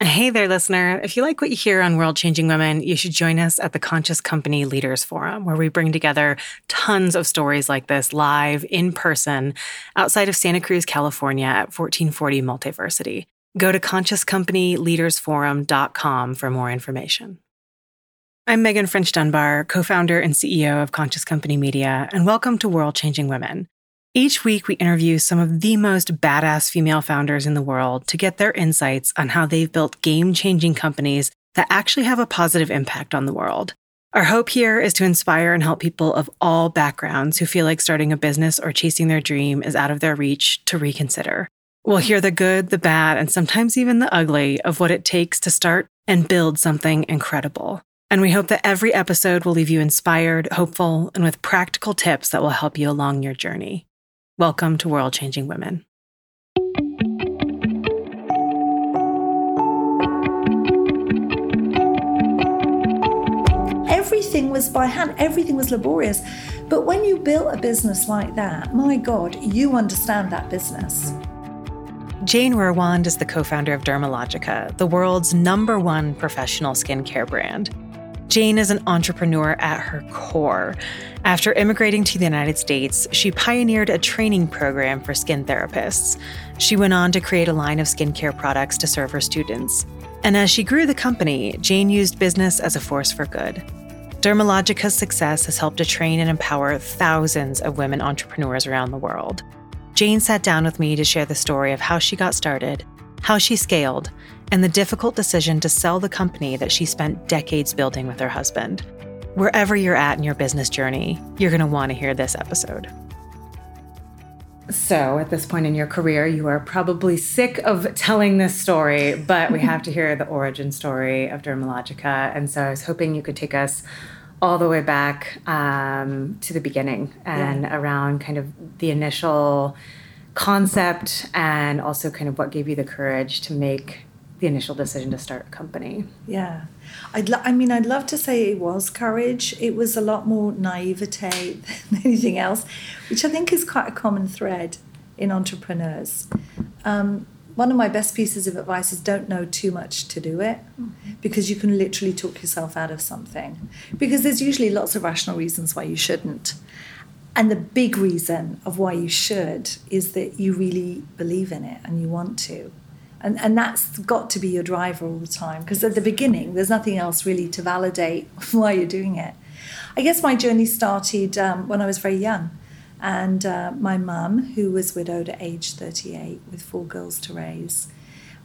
Hey there, listener. If you like what you hear on World Changing Women, you should join us at the Conscious Company Leaders Forum, where we bring together tons of stories like this live in person outside of Santa Cruz, California at 1440 Multiversity. Go to consciouscompanyleadersforum.com for more information. I'm Meghan French Dunbar, co founder and CEO of Conscious Company Media, and welcome to World Changing Women. Each week, we interview some of the most badass female founders in the world to get their insights on how they've built game changing companies that actually have a positive impact on the world. Our hope here is to inspire and help people of all backgrounds who feel like starting a business or chasing their dream is out of their reach to reconsider. We'll hear the good, the bad, and sometimes even the ugly of what it takes to start and build something incredible. And we hope that every episode will leave you inspired, hopeful, and with practical tips that will help you along your journey. Welcome to World Changing Women. Everything was by hand, everything was laborious. But when you built a business like that, my God, you understand that business. Jane Wurwand is the co founder of Dermalogica, the world's number one professional skincare brand. Jane is an entrepreneur at her core. After immigrating to the United States, she pioneered a training program for skin therapists. She went on to create a line of skincare products to serve her students. And as she grew the company, Jane used business as a force for good. Dermalogica's success has helped to train and empower thousands of women entrepreneurs around the world. Jane sat down with me to share the story of how she got started, how she scaled, and the difficult decision to sell the company that she spent decades building with her husband. Wherever you're at in your business journey, you're going to want to hear this episode. So, at this point in your career, you are probably sick of telling this story, but we have to hear the origin story of Dermalogica. And so, I was hoping you could take us all the way back um, to the beginning and yeah. around kind of the initial concept and also kind of what gave you the courage to make the initial decision to start a company? Yeah. I'd lo- I mean, I'd love to say it was courage. It was a lot more naivete than anything else, which I think is quite a common thread in entrepreneurs. Um, one of my best pieces of advice is don't know too much to do it because you can literally talk yourself out of something. Because there's usually lots of rational reasons why you shouldn't. And the big reason of why you should is that you really believe in it and you want to. And, and that's got to be your driver all the time because at the beginning, there's nothing else really to validate why you're doing it. I guess my journey started um, when I was very young. And uh, my mum, who was widowed at age 38 with four girls to raise,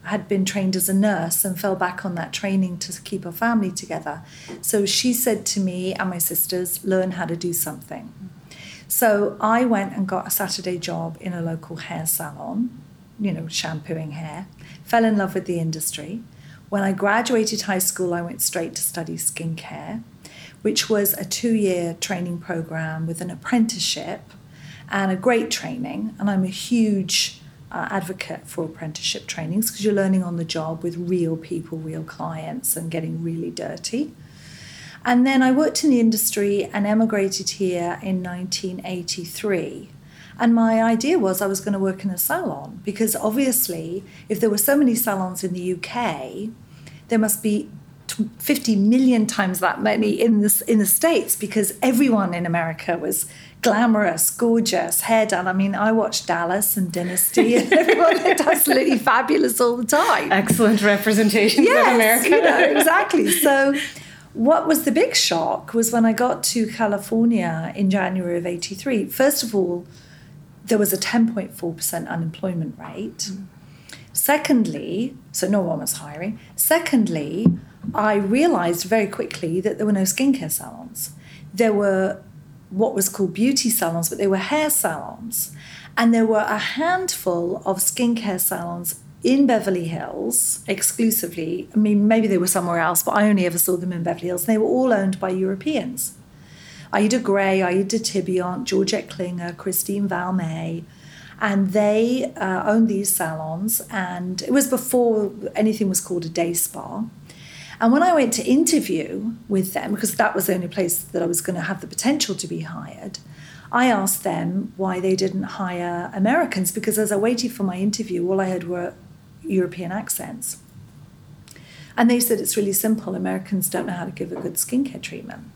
had been trained as a nurse and fell back on that training to keep her family together. So she said to me and my sisters, learn how to do something. So I went and got a Saturday job in a local hair salon, you know, shampooing hair fell in love with the industry. When I graduated high school, I went straight to study skincare, which was a two year training program with an apprenticeship and a great training. And I'm a huge uh, advocate for apprenticeship trainings because you're learning on the job with real people, real clients, and getting really dirty. And then I worked in the industry and emigrated here in 1983 and my idea was I was going to work in a salon because obviously, if there were so many salons in the UK, there must be 50 million times that many in the, in the States because everyone in America was glamorous, gorgeous, hair done. I mean, I watched Dallas and Dynasty, and everyone looked absolutely fabulous all the time. Excellent representation yes, of America. you know, exactly. So, what was the big shock was when I got to California in January of 83. First of all, there was a 10.4% unemployment rate. Mm. Secondly, so no one was hiring. Secondly, I realized very quickly that there were no skincare salons. There were what was called beauty salons, but they were hair salons. And there were a handful of skincare salons in Beverly Hills exclusively. I mean, maybe they were somewhere else, but I only ever saw them in Beverly Hills. They were all owned by Europeans. Aida Grey, Aida Thibiant, Georgette Klinger, Christine Valmy. And they uh, owned these salons, and it was before anything was called a day spa. And when I went to interview with them, because that was the only place that I was going to have the potential to be hired, I asked them why they didn't hire Americans because as I waited for my interview, all I heard were European accents. And they said it's really simple. Americans don't know how to give a good skincare treatment.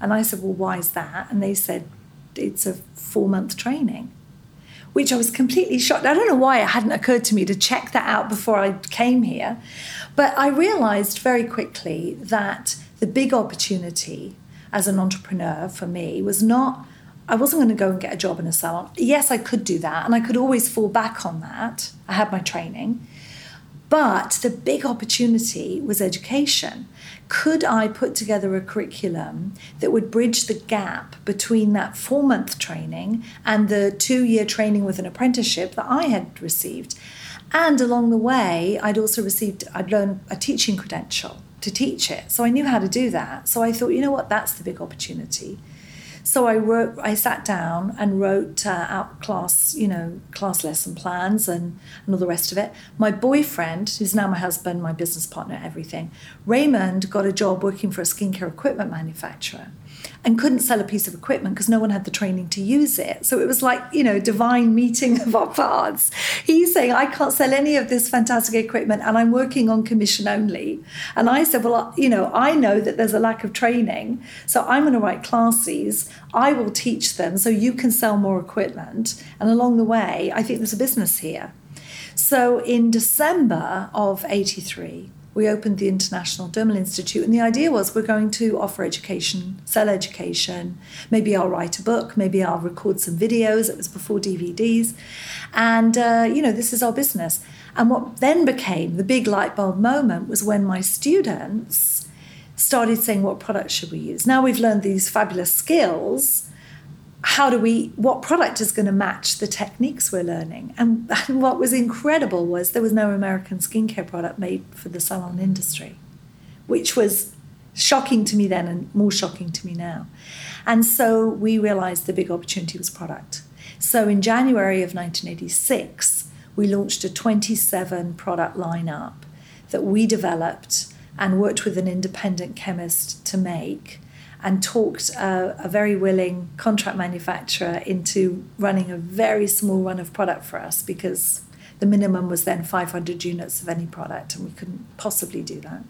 And I said, Well, why is that? And they said, It's a four month training, which I was completely shocked. I don't know why it hadn't occurred to me to check that out before I came here. But I realized very quickly that the big opportunity as an entrepreneur for me was not. I wasn't going to go and get a job in a salon. Yes, I could do that, and I could always fall back on that. I had my training. But the big opportunity was education. Could I put together a curriculum that would bridge the gap between that four month training and the two year training with an apprenticeship that I had received? And along the way, I'd also received, I'd learned a teaching credential to teach it. So I knew how to do that. So I thought, you know what, that's the big opportunity. So I wrote, I sat down and wrote uh, out class, you know, class lesson plans and, and all the rest of it. My boyfriend, who's now my husband, my business partner, everything, Raymond got a job working for a skincare equipment manufacturer and couldn't sell a piece of equipment because no one had the training to use it. So it was like, you know, divine meeting of our paths. He's saying, I can't sell any of this fantastic equipment and I'm working on commission only. And I said, Well, you know, I know that there's a lack of training. So I'm going to write classes. I will teach them so you can sell more equipment. And along the way, I think there's a business here. So in December of 83, we opened the International Dermal Institute, and the idea was we're going to offer education, sell education. Maybe I'll write a book, maybe I'll record some videos. It was before DVDs, and uh, you know this is our business. And what then became the big light bulb moment was when my students started saying, "What products should we use?" Now we've learned these fabulous skills how do we what product is going to match the techniques we're learning? And, and, what was incredible was there was no american skincare product made for the salon industry which was shocking to me then and more shocking to me now. And so we realized the big opportunity was product. So in january of 1986 we launched a 27 product lineup that we developed and worked with an independent chemist to make and talked uh, a very willing contract manufacturer into running a very small run of product for us because the minimum was then 500 units of any product and we couldn't possibly do that.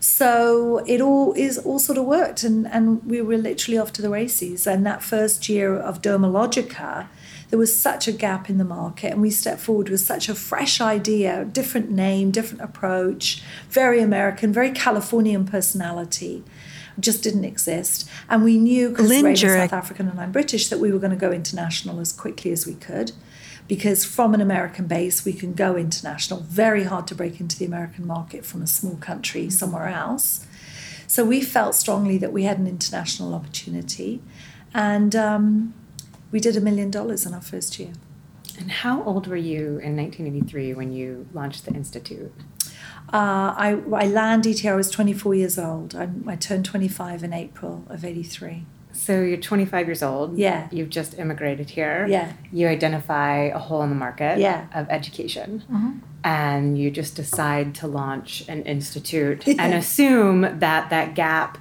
So it all is all sort of worked and, and we were literally off to the races. And that first year of dermalogica there was such a gap in the market and we stepped forward with such a fresh idea different name different approach very american very californian personality just didn't exist. And we knew, because Raymond's South African and I'm British, that we were going to go international as quickly as we could. Because from an American base, we can go international. Very hard to break into the American market from a small country somewhere else. So we felt strongly that we had an international opportunity. And um, we did a million dollars in our first year. And how old were you in 1983 when you launched the Institute? Uh, I, I landed here, I was 24 years old. I, I turned 25 in April of 83. So you're 25 years old. Yeah. You've just immigrated here. Yeah. You identify a hole in the market yeah. of education. Mm-hmm. And you just decide to launch an institute and assume that that gap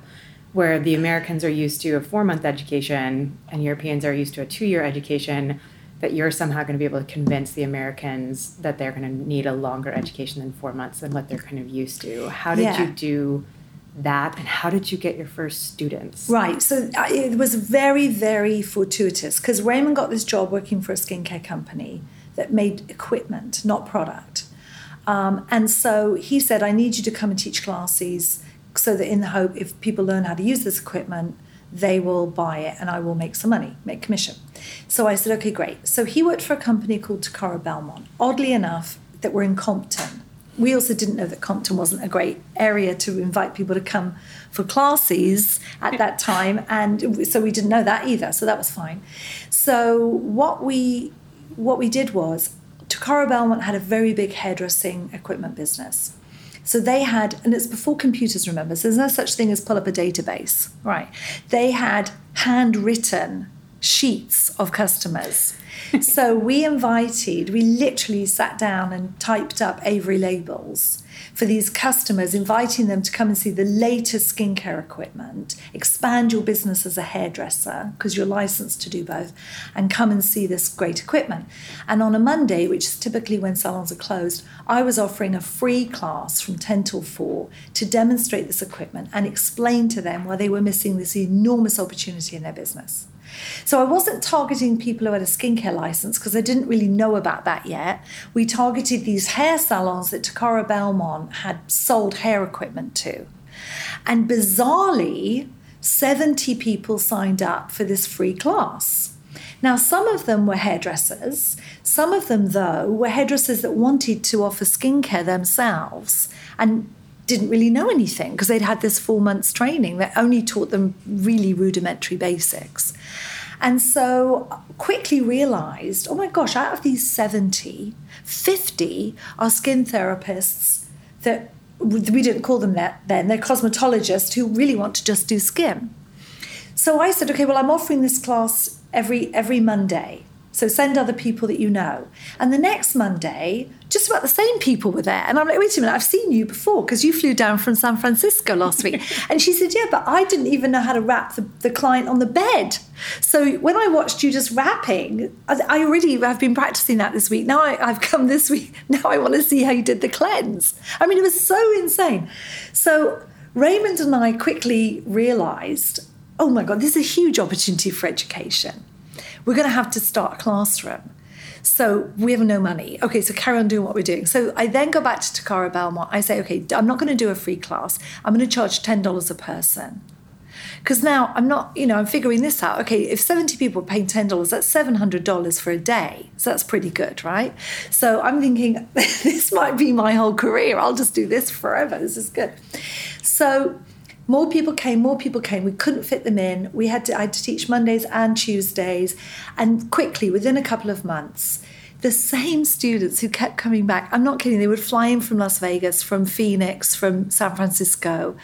where the Americans are used to a four month education and Europeans are used to a two year education that you're somehow going to be able to convince the Americans that they're going to need a longer education than four months than what they're kind of used to. How did yeah. you do that, and how did you get your first students? Right. So uh, it was very, very fortuitous because Raymond got this job working for a skincare company that made equipment, not product. Um, and so he said, I need you to come and teach classes so that in the hope if people learn how to use this equipment, they will buy it and I will make some money, make commission. So I said, okay, great. So he worked for a company called Takara Belmont. Oddly enough, that were in Compton. We also didn't know that Compton wasn't a great area to invite people to come for classes at that time, and so we didn't know that either. So that was fine. So what we what we did was Takara Belmont had a very big hairdressing equipment business. So they had, and it's before computers, remember, so there's no such thing as pull up a database, right? They had handwritten sheets of customers. so we invited, we literally sat down and typed up Avery labels for these customers, inviting them to come and see the latest skincare equipment, expand your business as a hairdresser because you're licensed to do both, and come and see this great equipment. And on a Monday, which is typically when salons are closed, I was offering a free class from 10 till 4 to demonstrate this equipment and explain to them why they were missing this enormous opportunity in their business. So I wasn't targeting people who had a skincare license because I didn't really know about that yet. We targeted these hair salons that Takara Belmont had sold hair equipment to. And bizarrely, 70 people signed up for this free class. Now, some of them were hairdressers. Some of them, though, were hairdressers that wanted to offer skincare themselves and didn't really know anything because they'd had this four months training that only taught them really rudimentary basics. And so quickly realized, oh my gosh, out of these 70, 50 are skin therapists that we didn't call them that then, they're cosmetologists who really want to just do skin. So I said, okay, well, I'm offering this class every every Monday. So send other people that you know. And the next Monday, just about the same people were there. And I'm like, wait a minute, I've seen you before because you flew down from San Francisco last week. and she said, yeah, but I didn't even know how to wrap the, the client on the bed. So when I watched you just wrapping, I, I already have been practicing that this week. Now I, I've come this week. Now I want to see how you did the cleanse. I mean, it was so insane. So Raymond and I quickly realized, oh my God, this is a huge opportunity for education we're going to have to start a classroom. So we have no money. Okay, so carry on doing what we're doing. So I then go back to Takara Belmont. I say, okay, I'm not going to do a free class. I'm going to charge $10 a person. Because now I'm not, you know, I'm figuring this out. Okay, if 70 people are paying $10, that's $700 for a day. So that's pretty good, right? So I'm thinking, this might be my whole career. I'll just do this forever. This is good. So more people came, more people came. We couldn't fit them in. We had to I had to teach Mondays and Tuesdays. And quickly, within a couple of months, the same students who kept coming back, I'm not kidding, they would fly in from Las Vegas, from Phoenix, from San Francisco,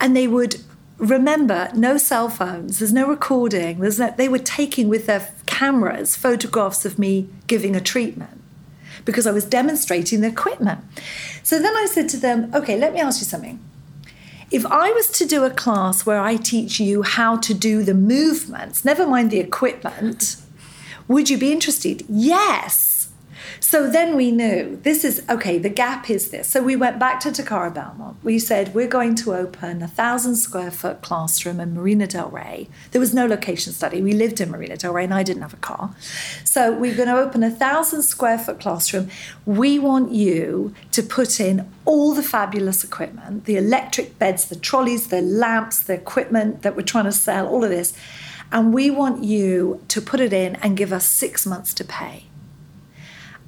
and they would remember no cell phones, there's no recording, there's no, they were taking with their cameras photographs of me giving a treatment because I was demonstrating the equipment. So then I said to them, okay, let me ask you something. If I was to do a class where I teach you how to do the movements, never mind the equipment, would you be interested? Yes. So then we knew this is okay, the gap is this. So we went back to Takara Belmont. We said, we're going to open a thousand square foot classroom in Marina Del Rey. There was no location study. We lived in Marina Del Rey and I didn't have a car. So we're going to open a thousand square foot classroom. We want you to put in all the fabulous equipment the electric beds, the trolleys, the lamps, the equipment that we're trying to sell, all of this. And we want you to put it in and give us six months to pay.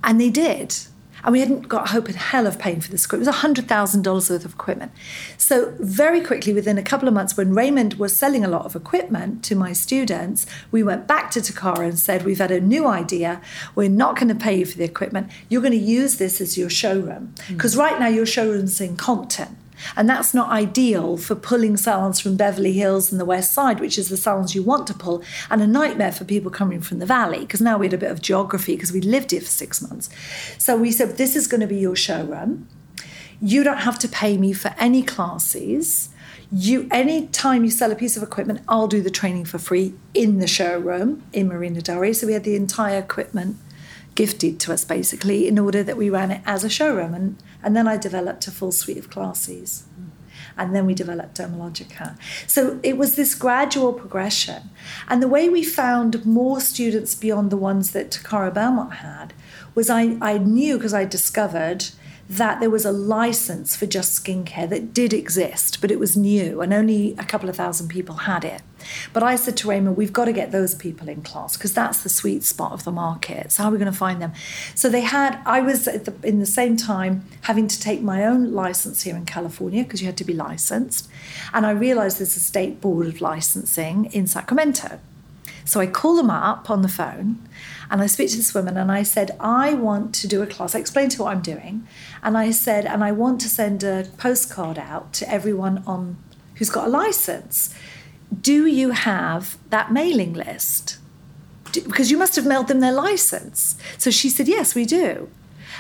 And they did. And we hadn't got hope in hell of paying for this equipment. It was $100,000 worth of equipment. So, very quickly, within a couple of months, when Raymond was selling a lot of equipment to my students, we went back to Takara and said, We've had a new idea. We're not going to pay you for the equipment. You're going to use this as your showroom. Because mm. right now, your showroom's in Compton. And that's not ideal for pulling salons from Beverly Hills and the West Side, which is the salons you want to pull, and a nightmare for people coming from the Valley, because now we had a bit of geography because we lived here for six months. So we said, This is going to be your showroom. You don't have to pay me for any classes. You any time you sell a piece of equipment, I'll do the training for free in the showroom in Marina Del Rey. So we had the entire equipment gifted to us basically in order that we ran it as a showroom and and then I developed a full suite of classes. And then we developed Dermalogica. So it was this gradual progression. And the way we found more students beyond the ones that Takara Belmont had was I, I knew because I discovered that there was a license for just skincare that did exist, but it was new and only a couple of thousand people had it. But I said to Raymond, we've got to get those people in class because that's the sweet spot of the market. So how are we going to find them? So they had, I was the, in the same time having to take my own license here in California because you had to be licensed. And I realized there's a state board of licensing in Sacramento. So I call them up on the phone and I speak to this woman and I said, I want to do a class. I explained to her what I'm doing. And I said, and I want to send a postcard out to everyone on who's got a license. Do you have that mailing list? because you must have mailed them their license. So she said, Yes, we do.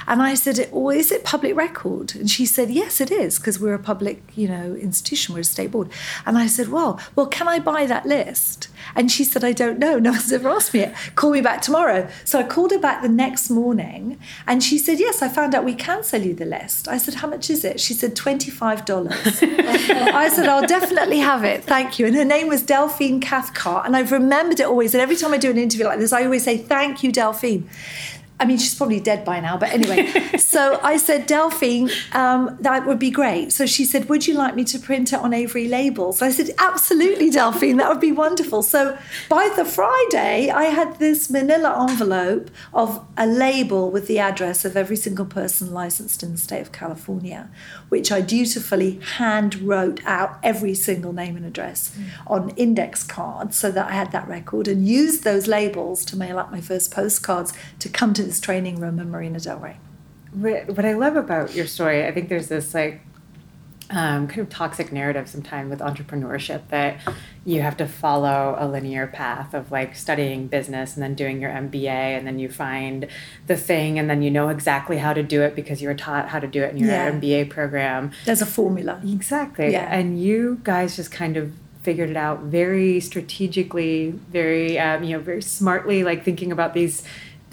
And I said, Well, is it public record? And she said, Yes, it is, because we're a public, you know, institution, we're a state board. And I said, Well, well, can I buy that list? And she said, I don't know. No one's ever asked me it. Call me back tomorrow. So I called her back the next morning and she said, Yes, I found out we can sell you the list. I said, How much is it? She said, $25. I said, I'll definitely have it. Thank you. And her name was Delphine Cathcart. And I've remembered it always. And every time I do an interview like this, I always say, Thank you, Delphine. I mean, she's probably dead by now, but anyway. so I said, Delphine, um, that would be great. So she said, Would you like me to print it on Avery labels? I said, Absolutely, Delphine, that would be wonderful. So by the Friday, I had this manila envelope of a label with the address of every single person licensed in the state of California, which I dutifully hand wrote out every single name and address mm. on index cards so that I had that record and used those labels to mail out my first postcards to come to this training room in Marina Del Rey. What I love about your story, I think there's this like um, kind of toxic narrative sometimes with entrepreneurship that you have to follow a linear path of like studying business and then doing your MBA and then you find the thing and then you know exactly how to do it because you were taught how to do it in your yeah. MBA program. There's a formula. Exactly. Yeah. And you guys just kind of figured it out very strategically, very um, you know, very smartly, like thinking about these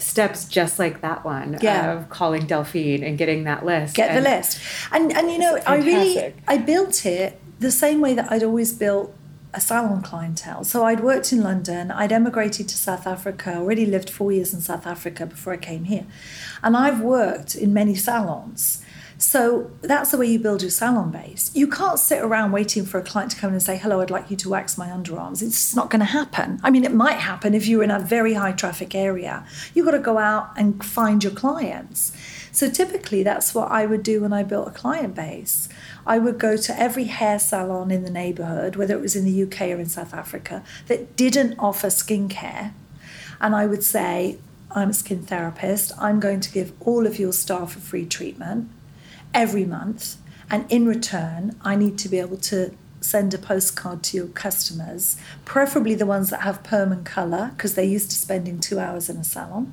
steps just like that one yeah. of calling Delphine and getting that list. Get and the list. And and you know, I really I built it the same way that I'd always built a salon clientele. So I'd worked in London, I'd emigrated to South Africa, already lived four years in South Africa before I came here. And I've worked in many salons. So that's the way you build your salon base. You can't sit around waiting for a client to come in and say, Hello, I'd like you to wax my underarms. It's just not going to happen. I mean, it might happen if you're in a very high traffic area. You've got to go out and find your clients. So typically, that's what I would do when I built a client base. I would go to every hair salon in the neighborhood, whether it was in the UK or in South Africa, that didn't offer skincare. And I would say, I'm a skin therapist. I'm going to give all of your staff a free treatment every month. And in return, I need to be able to send a postcard to your customers, preferably the ones that have perm and colour, because they're used to spending two hours in a salon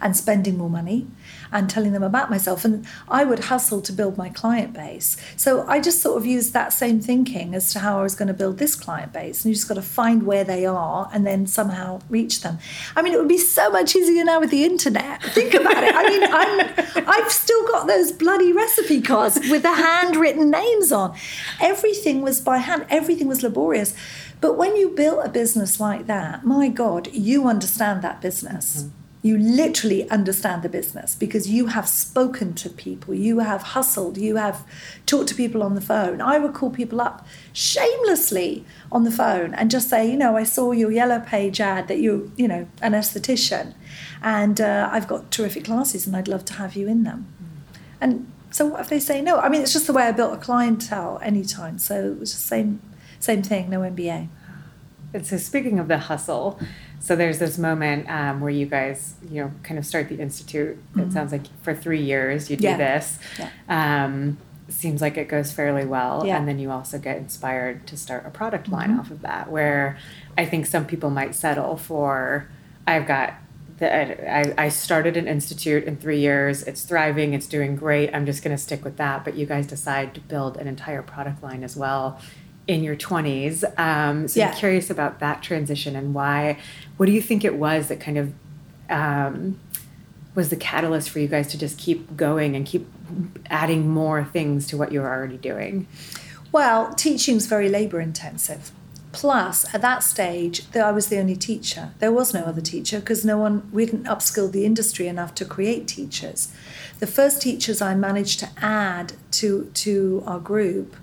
and spending more money and telling them about myself. And I would hustle to build my client base. So I just sort of used that same thinking as to how I was going to build this client base. And you just got to find where they are and then somehow reach them. I mean, it would be so much easier now with the internet. Think about it. I mean, I'm, I've still got those bloody recipe cards with the handwritten names on. Everything was by hand, everything was laborious. But when you built a business like that, my God, you understand that business. Mm-hmm you literally understand the business because you have spoken to people, you have hustled, you have talked to people on the phone. I would call people up shamelessly on the phone and just say, you know, I saw your yellow page ad that you're, you know, an esthetician, and uh, I've got terrific classes and I'd love to have you in them. And so what if they say no? I mean, it's just the way I built a clientele anytime. So it was the same, same thing, no MBA. And so speaking of the hustle, so there's this moment um, where you guys, you know, kind of start the institute. Mm-hmm. It sounds like for three years you do yeah. this. Yeah. Um, seems like it goes fairly well, yeah. and then you also get inspired to start a product line mm-hmm. off of that. Where I think some people might settle for, I've got the, I, I started an institute in three years. It's thriving. It's doing great. I'm just going to stick with that. But you guys decide to build an entire product line as well in your 20s. Um, so yeah. I'm curious about that transition and why. What do you think it was that kind of um, was the catalyst for you guys to just keep going and keep adding more things to what you were already doing? Well, teaching is very labor intensive. Plus, at that stage, I was the only teacher. There was no other teacher because no one, we didn't upskill the industry enough to create teachers. The first teachers I managed to add to, to our group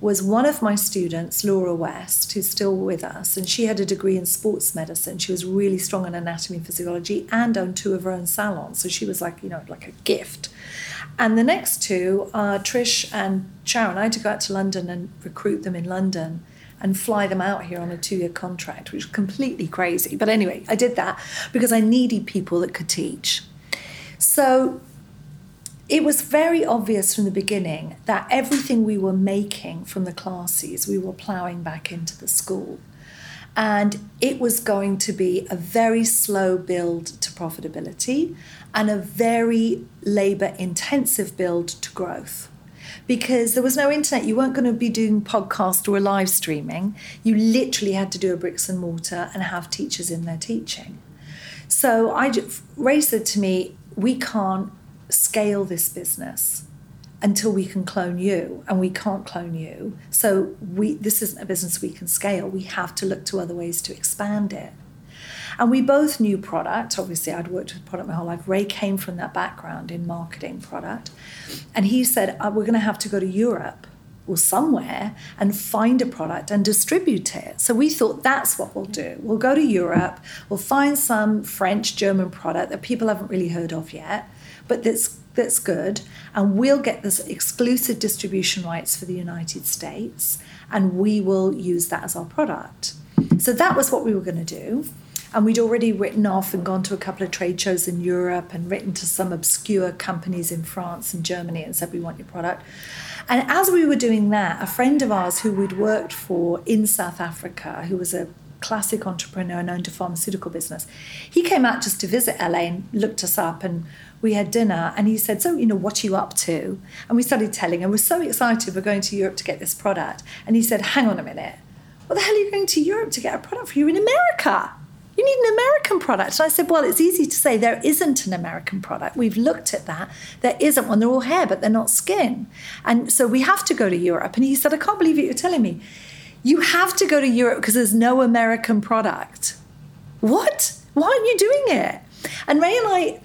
was one of my students, Laura West, who's still with us, and she had a degree in sports medicine. She was really strong in anatomy and physiology and owned two of her own salons. So she was like, you know, like a gift. And the next two are Trish and Sharon. I had to go out to London and recruit them in London and fly them out here on a two year contract, which was completely crazy. But anyway, I did that because I needed people that could teach. So it was very obvious from the beginning that everything we were making from the classes, we were ploughing back into the school. And it was going to be a very slow build to profitability and a very labor intensive build to growth. Because there was no internet, you weren't going to be doing podcast or live streaming. You literally had to do a bricks and mortar and have teachers in there teaching. So I, Ray said to me, We can't scale this business until we can clone you and we can't clone you. So we this isn't a business we can scale. We have to look to other ways to expand it. And we both knew product. Obviously i'd worked with product my whole life. Ray came from that background in marketing product. And he said oh, we're going to have to go to europe or somewhere and find a product and distribute it. So we thought that's what we'll do. We'll go to Europe, we'll find some French, German product that people haven't really heard of yet, but that's that's good, and we'll get this exclusive distribution rights for the United States, and we will use that as our product. So that was what we were going to do. And we'd already written off and gone to a couple of trade shows in Europe and written to some obscure companies in France and Germany and said, We want your product. And as we were doing that, a friend of ours who we'd worked for in South Africa, who was a classic entrepreneur known to pharmaceutical business, he came out just to visit LA and looked us up and we had dinner and he said, So, you know, what are you up to? And we started telling him, We're so excited, we're going to Europe to get this product. And he said, Hang on a minute. What the hell are you going to Europe to get a product for? you in America. You need an American product. And I said, Well, it's easy to say there isn't an American product. We've looked at that. There isn't one. They're all hair, but they're not skin. And so we have to go to Europe. And he said, I can't believe it. You're telling me. You have to go to Europe because there's no American product. What? Why aren't you doing it? And Ray and I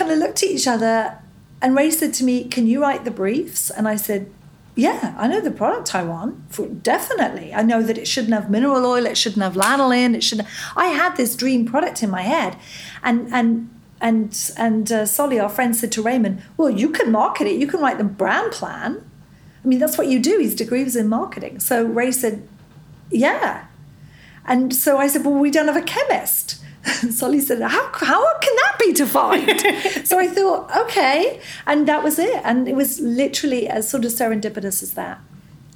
kind of looked at each other, and Ray said to me, Can you write the briefs? And I said, yeah, I know the product I want. For, definitely. I know that it shouldn't have mineral oil, it shouldn't have lanolin, it shouldn't. I had this dream product in my head. And, and, and, and uh, Solly, our friend, said to Raymond, Well, you can market it, you can write the brand plan. I mean, that's what you do. His degree was in marketing. So Ray said, Yeah. And so I said, Well, we don't have a chemist. Solly said, how, how can that be defined? so I thought, okay. And that was it. And it was literally as sort of serendipitous as that.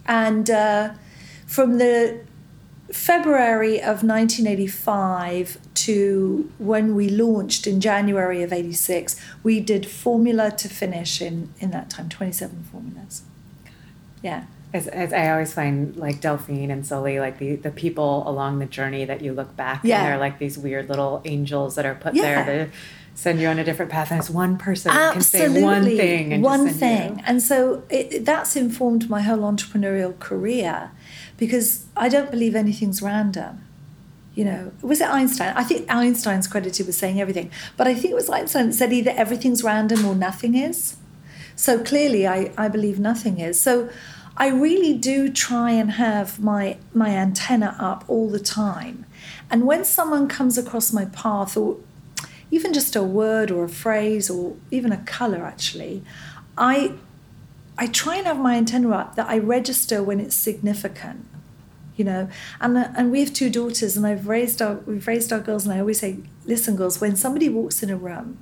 And uh, from the February of 1985 to when we launched in January of 86, we did formula to finish in, in that time, 27 formulas. Yeah as, as I always find like Delphine and Solly, like the, the people along the journey that you look back yeah. and they're like these weird little angels that are put yeah. there to send you on a different path. And it's one person Absolutely. can say one thing. And one thing. You. And so it, that's informed my whole entrepreneurial career because I don't believe anything's random. You know, was it Einstein? I think Einstein's credited with saying everything, but I think it was Einstein that said either everything's random or nothing is. So clearly, I, I believe nothing is. So I really do try and have my my antenna up all the time. And when someone comes across my path or even just a word or a phrase or even a color actually, I I try and have my antenna up that I register when it's significant. You know, and and we have two daughters, and I've raised our we've raised our girls, and I always say, listen, girls, when somebody walks in a room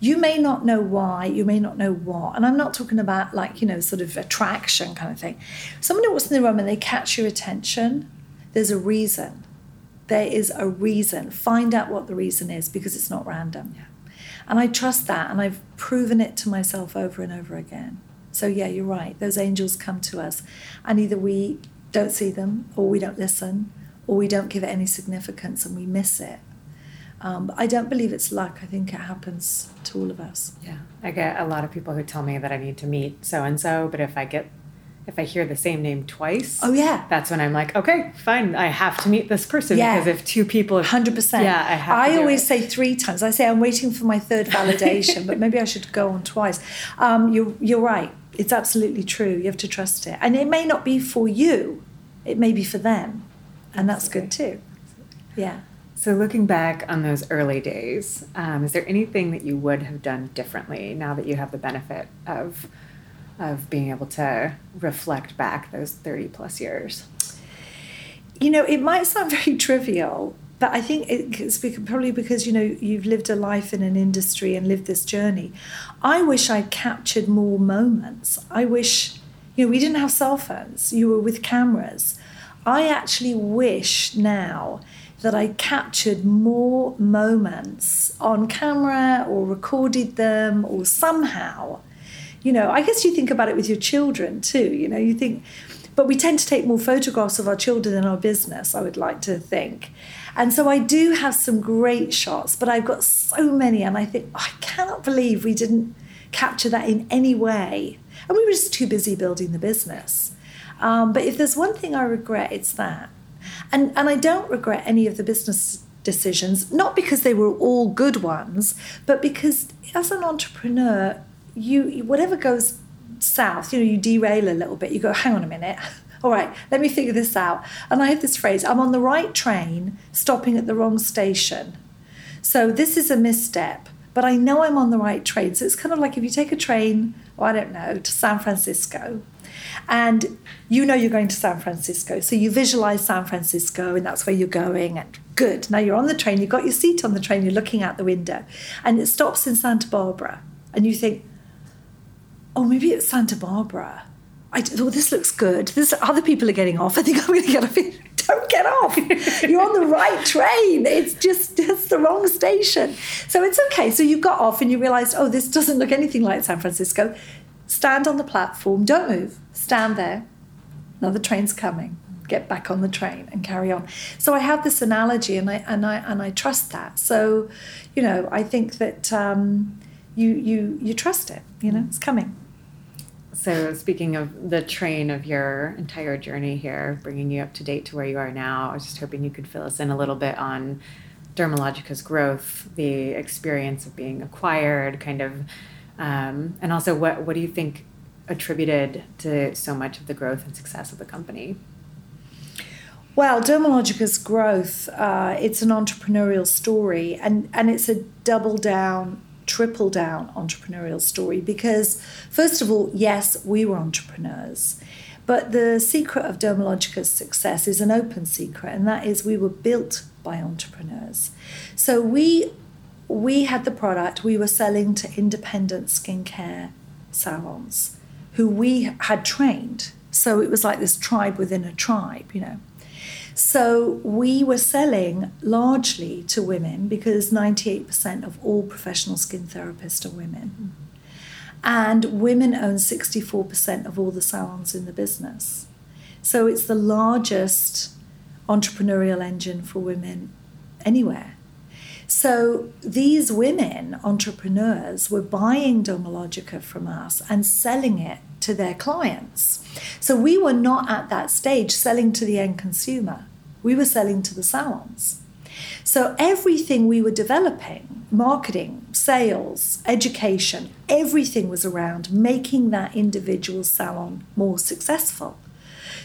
you may not know why, you may not know what. And I'm not talking about like, you know, sort of attraction kind of thing. Somebody walks in the room and they catch your attention, there's a reason. There is a reason. Find out what the reason is because it's not random. Yeah. And I trust that and I've proven it to myself over and over again. So, yeah, you're right. Those angels come to us, and either we don't see them, or we don't listen, or we don't give it any significance and we miss it. Um, I don't believe it's luck. I think it happens to all of us. Yeah, I get a lot of people who tell me that I need to meet so and so, but if I get if I hear the same name twice, oh yeah, that's when I'm like, okay, fine, I have to meet this person yeah. because if two people, hundred percent, yeah, I have. I always it. say three times. I say I'm waiting for my third validation, but maybe I should go on twice. Um, you're you're right. It's absolutely true. You have to trust it, and it may not be for you. It may be for them, and that's good too. Yeah. So, looking back on those early days, um, is there anything that you would have done differently now that you have the benefit of of being able to reflect back those thirty plus years? You know, it might sound very trivial, but I think it's probably because you know you've lived a life in an industry and lived this journey. I wish I'd captured more moments. I wish, you know, we didn't have cell phones. You were with cameras. I actually wish now that I captured more moments on camera or recorded them or somehow. You know, I guess you think about it with your children too. You know, you think, but we tend to take more photographs of our children than our business, I would like to think. And so I do have some great shots, but I've got so many, and I think, oh, I cannot believe we didn't capture that in any way. And we were just too busy building the business. Um, but if there's one thing I regret, it's that. And, and I don't regret any of the business decisions, not because they were all good ones, but because as an entrepreneur, you whatever goes south, you know, you derail a little bit. You go, hang on a minute. All right, let me figure this out. And I have this phrase I'm on the right train, stopping at the wrong station. So this is a misstep, but I know I'm on the right train. So it's kind of like if you take a train, oh, I don't know, to San Francisco, and you know you're going to San Francisco. So you visualize San Francisco and that's where you're going. And good. Now you're on the train, you've got your seat on the train, you're looking out the window, and it stops in Santa Barbara. And you think, oh, maybe it's Santa Barbara. I, oh, this looks good. This other people are getting off. I think I'm going to get off. Don't get off. You're on the right train. It's just it's the wrong station. So it's okay. So you got off and you realized, oh, this doesn't look anything like San Francisco. Stand on the platform. Don't move stand there, another train's coming, get back on the train and carry on. So I have this analogy and I and I and I trust that. So, you know, I think that um, you you you trust it, you know, it's coming. So, speaking of the train of your entire journey here, bringing you up to date to where you are now, I was just hoping you could fill us in a little bit on Dermalogica's growth, the experience of being acquired, kind of, um, and also what what do you think attributed to so much of the growth and success of the company? Well, Dermalogica's growth, uh, it's an entrepreneurial story and, and it's a double down, triple down entrepreneurial story because, first of all, yes, we were entrepreneurs. But the secret of Dermalogica's success is an open secret, and that is we were built by entrepreneurs. So we we had the product, we were selling to independent skincare salons who we had trained. So it was like this tribe within a tribe, you know. So we were selling largely to women because 98% of all professional skin therapists are women. And women own 64% of all the salons in the business. So it's the largest entrepreneurial engine for women anywhere. So these women entrepreneurs were buying Dermalogica from us and selling it to their clients. So we were not at that stage selling to the end consumer. We were selling to the salons. So everything we were developing, marketing, sales, education, everything was around making that individual salon more successful.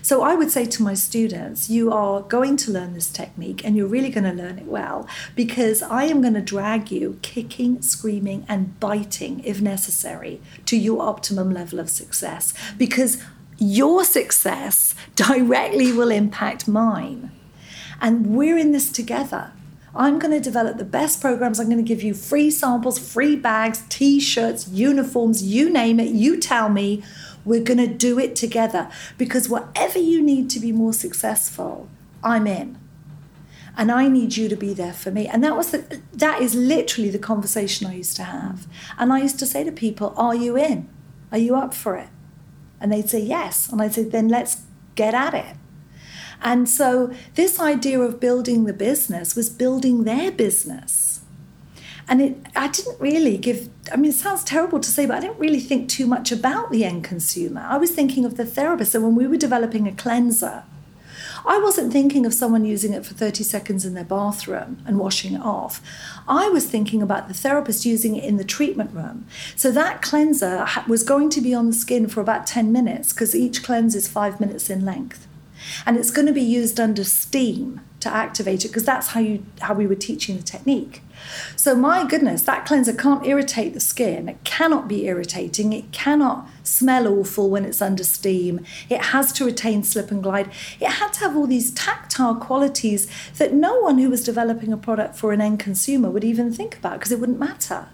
So I would say to my students, you are going to learn this technique and you're really going to learn it well because I am going to drag you kicking, screaming, and biting if necessary to your optimum level of success because your success directly will impact mine. And we're in this together. I'm going to develop the best programs. I'm going to give you free samples, free bags, t shirts, uniforms, you name it. You tell me we're going to do it together because whatever you need to be more successful, I'm in. And I need you to be there for me. And that was the, that is literally the conversation I used to have. And I used to say to people, Are you in? Are you up for it? And they'd say yes. And I'd say, Then let's get at it. And so this idea of building the business was building their business and it, I didn't really give, I mean, it sounds terrible to say, but I didn't really think too much about the end consumer. I was thinking of the therapist. So when we were developing a cleanser, I wasn't thinking of someone using it for 30 seconds in their bathroom and washing it off. I was thinking about the therapist using it in the treatment room. So that cleanser was going to be on the skin for about 10 minutes because each cleanse is five minutes in length. And it's going to be used under steam to activate it because that's how you how we were teaching the technique. So my goodness, that cleanser can't irritate the skin. It cannot be irritating. It cannot smell awful when it's under steam. It has to retain slip and glide. It had to have all these tactile qualities that no one who was developing a product for an end consumer would even think about because it wouldn't matter.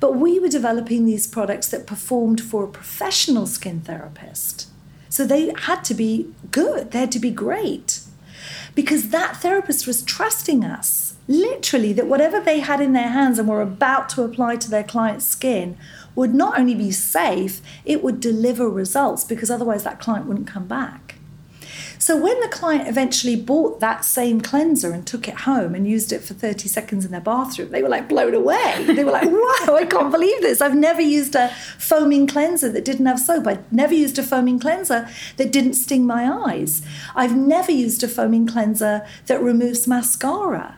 But we were developing these products that performed for a professional skin therapist. So they had to be good, they had to be great. Because that therapist was trusting us, literally, that whatever they had in their hands and were about to apply to their client's skin would not only be safe, it would deliver results because otherwise that client wouldn't come back. So when the client eventually bought that same cleanser and took it home and used it for 30 seconds in their bathroom, they were like blown away. They were like, wow, I can't believe this. I've never used a foaming cleanser that didn't have soap. I've never used a foaming cleanser that didn't sting my eyes. I've never used a foaming cleanser that removes mascara.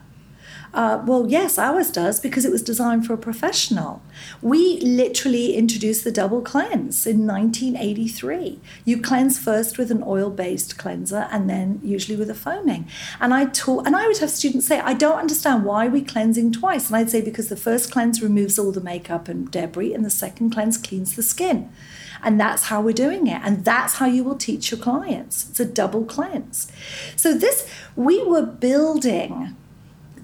Uh, well, yes, ours does because it was designed for a professional. We literally introduced the double cleanse in 1983. You cleanse first with an oil-based cleanser and then usually with a foaming. And I taught, and I would have students say, I don't understand why we're cleansing twice. And I'd say because the first cleanse removes all the makeup and debris, and the second cleanse cleans the skin. And that's how we're doing it. And that's how you will teach your clients. It's a double cleanse. So this, we were building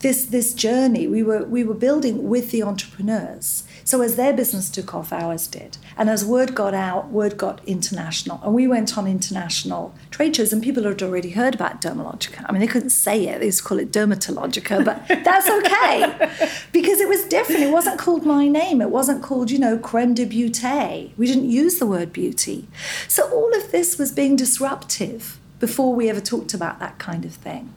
this this journey we were we were building with the entrepreneurs. So as their business took off, ours did, and as word got out, word got international, and we went on international trade shows, and people had already heard about Dermalogica. I mean, they couldn't say it; they used to call it Dermatologica, but that's okay because it was different. It wasn't called my name. It wasn't called you know creme de beauté. We didn't use the word beauty. So all of this was being disruptive before we ever talked about that kind of thing.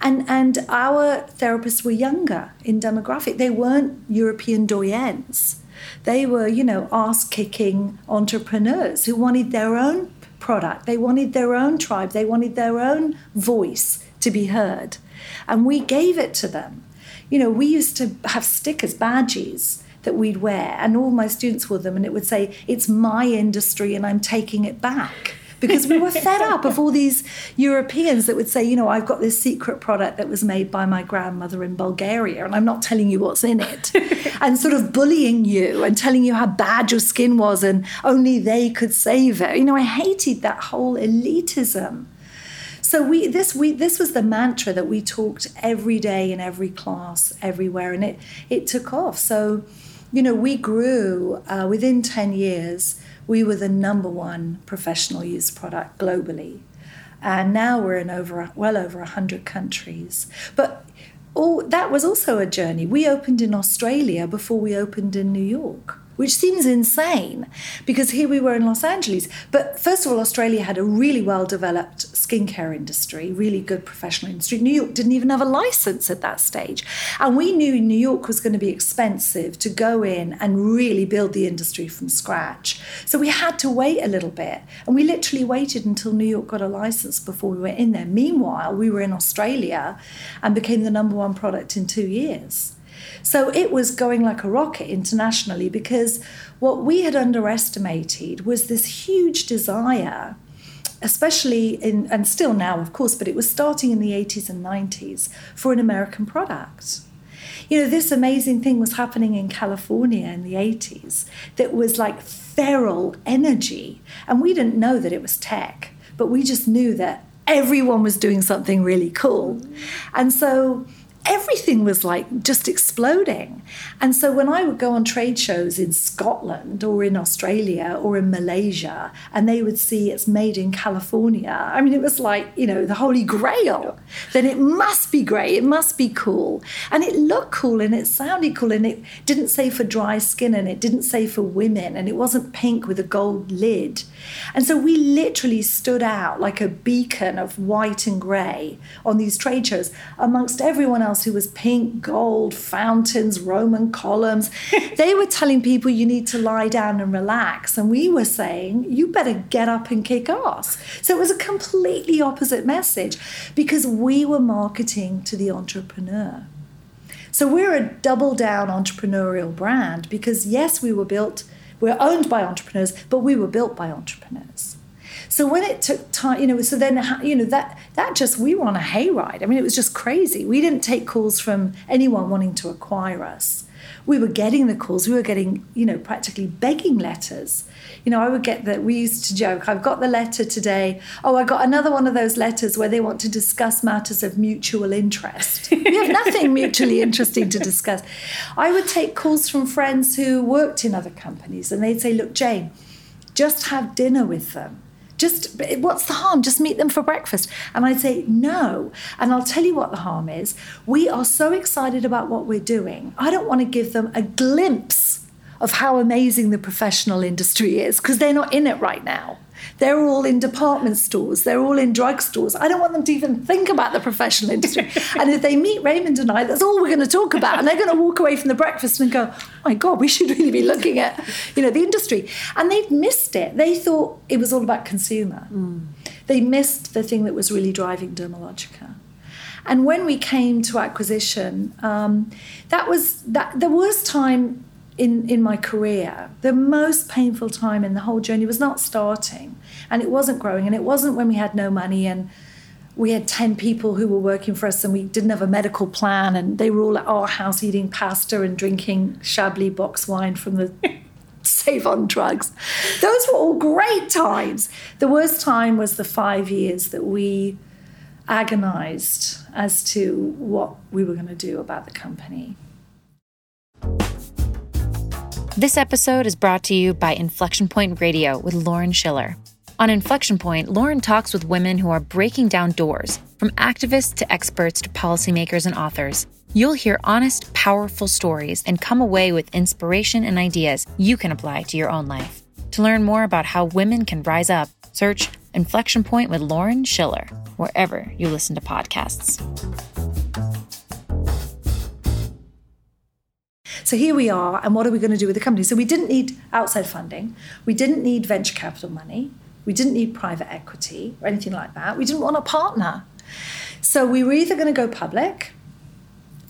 And, and our therapists were younger in demographic. They weren't European doyens. They were, you know, ass kicking entrepreneurs who wanted their own product. They wanted their own tribe. They wanted their own voice to be heard. And we gave it to them. You know, we used to have stickers, badges that we'd wear, and all my students wore them, and it would say, It's my industry and I'm taking it back because we were fed up of all these Europeans that would say, you know, I've got this secret product that was made by my grandmother in Bulgaria, and I'm not telling you what's in it, and sort of bullying you and telling you how bad your skin was and only they could save it. You know, I hated that whole elitism. So we this we this was the mantra that we talked every day in every class everywhere, and it it took off. So, you know, we grew uh, within ten years we were the number one professional use product globally. And now we're in over well over 100 countries. But all, that was also a journey. We opened in Australia before we opened in New York which seems insane because here we were in Los Angeles. But first of all, Australia had a really well developed skincare industry, really good professional industry. New York didn't even have a license at that stage. And we knew New York was going to be expensive to go in and really build the industry from scratch. So we had to wait a little bit. And we literally waited until New York got a license before we went in there. Meanwhile, we were in Australia and became the number one product in two years. So it was going like a rocket internationally because what we had underestimated was this huge desire especially in and still now of course but it was starting in the 80s and 90s for an american product. You know this amazing thing was happening in california in the 80s that was like feral energy. And we didn't know that it was tech but we just knew that everyone was doing something really cool. And so everything was like just exploding. And so when I would go on trade shows in Scotland or in Australia or in Malaysia and they would see it's made in California, I mean, it was like, you know, the holy grail. Then it must be great, it must be cool. And it looked cool and it sounded cool and it didn't say for dry skin and it didn't say for women and it wasn't pink with a gold lid. And so we literally stood out like a beacon of white and grey on these trade shows amongst everyone else who was pink, gold, fountains, Roman columns. they were telling people you need to lie down and relax. And we were saying, you better get up and kick ass. So it was a completely opposite message because we were marketing to the entrepreneur. So we're a double down entrepreneurial brand because, yes, we were built, we're owned by entrepreneurs, but we were built by entrepreneurs. So when it took time, you know, so then you know that that just we were on a hayride. I mean, it was just crazy. We didn't take calls from anyone wanting to acquire us. We were getting the calls. We were getting, you know, practically begging letters. You know, I would get that. We used to joke. I've got the letter today. Oh, I got another one of those letters where they want to discuss matters of mutual interest. we have nothing mutually interesting to discuss. I would take calls from friends who worked in other companies, and they'd say, "Look, Jane, just have dinner with them." Just what's the harm? Just meet them for breakfast. And I'd say, no. And I'll tell you what the harm is. We are so excited about what we're doing. I don't want to give them a glimpse of how amazing the professional industry is because they're not in it right now. They're all in department stores, they're all in drugstores. I don't want them to even think about the professional industry. and if they meet Raymond and I, that's all we're going to talk about. And they're going to walk away from the breakfast and go, oh my God, we should really be looking at, you know, the industry. And they've missed it. They thought it was all about consumer. Mm. They missed the thing that was really driving Dermalogica. And when we came to acquisition, um, that was that the worst time in, in my career, the most painful time in the whole journey was not starting and it wasn't growing and it wasn't when we had no money and we had 10 people who were working for us and we didn't have a medical plan and they were all at our house eating pasta and drinking Chablis box wine from the Sav-On Drugs. Those were all great times. The worst time was the five years that we agonized as to what we were going to do about the company. This episode is brought to you by Inflection Point Radio with Lauren Schiller. On Inflection Point, Lauren talks with women who are breaking down doors, from activists to experts to policymakers and authors. You'll hear honest, powerful stories and come away with inspiration and ideas you can apply to your own life. To learn more about how women can rise up, search Inflection Point with Lauren Schiller wherever you listen to podcasts. So here we are, and what are we going to do with the company? So we didn't need outside funding, we didn't need venture capital money, we didn't need private equity or anything like that. We didn't want a partner. So we were either going to go public,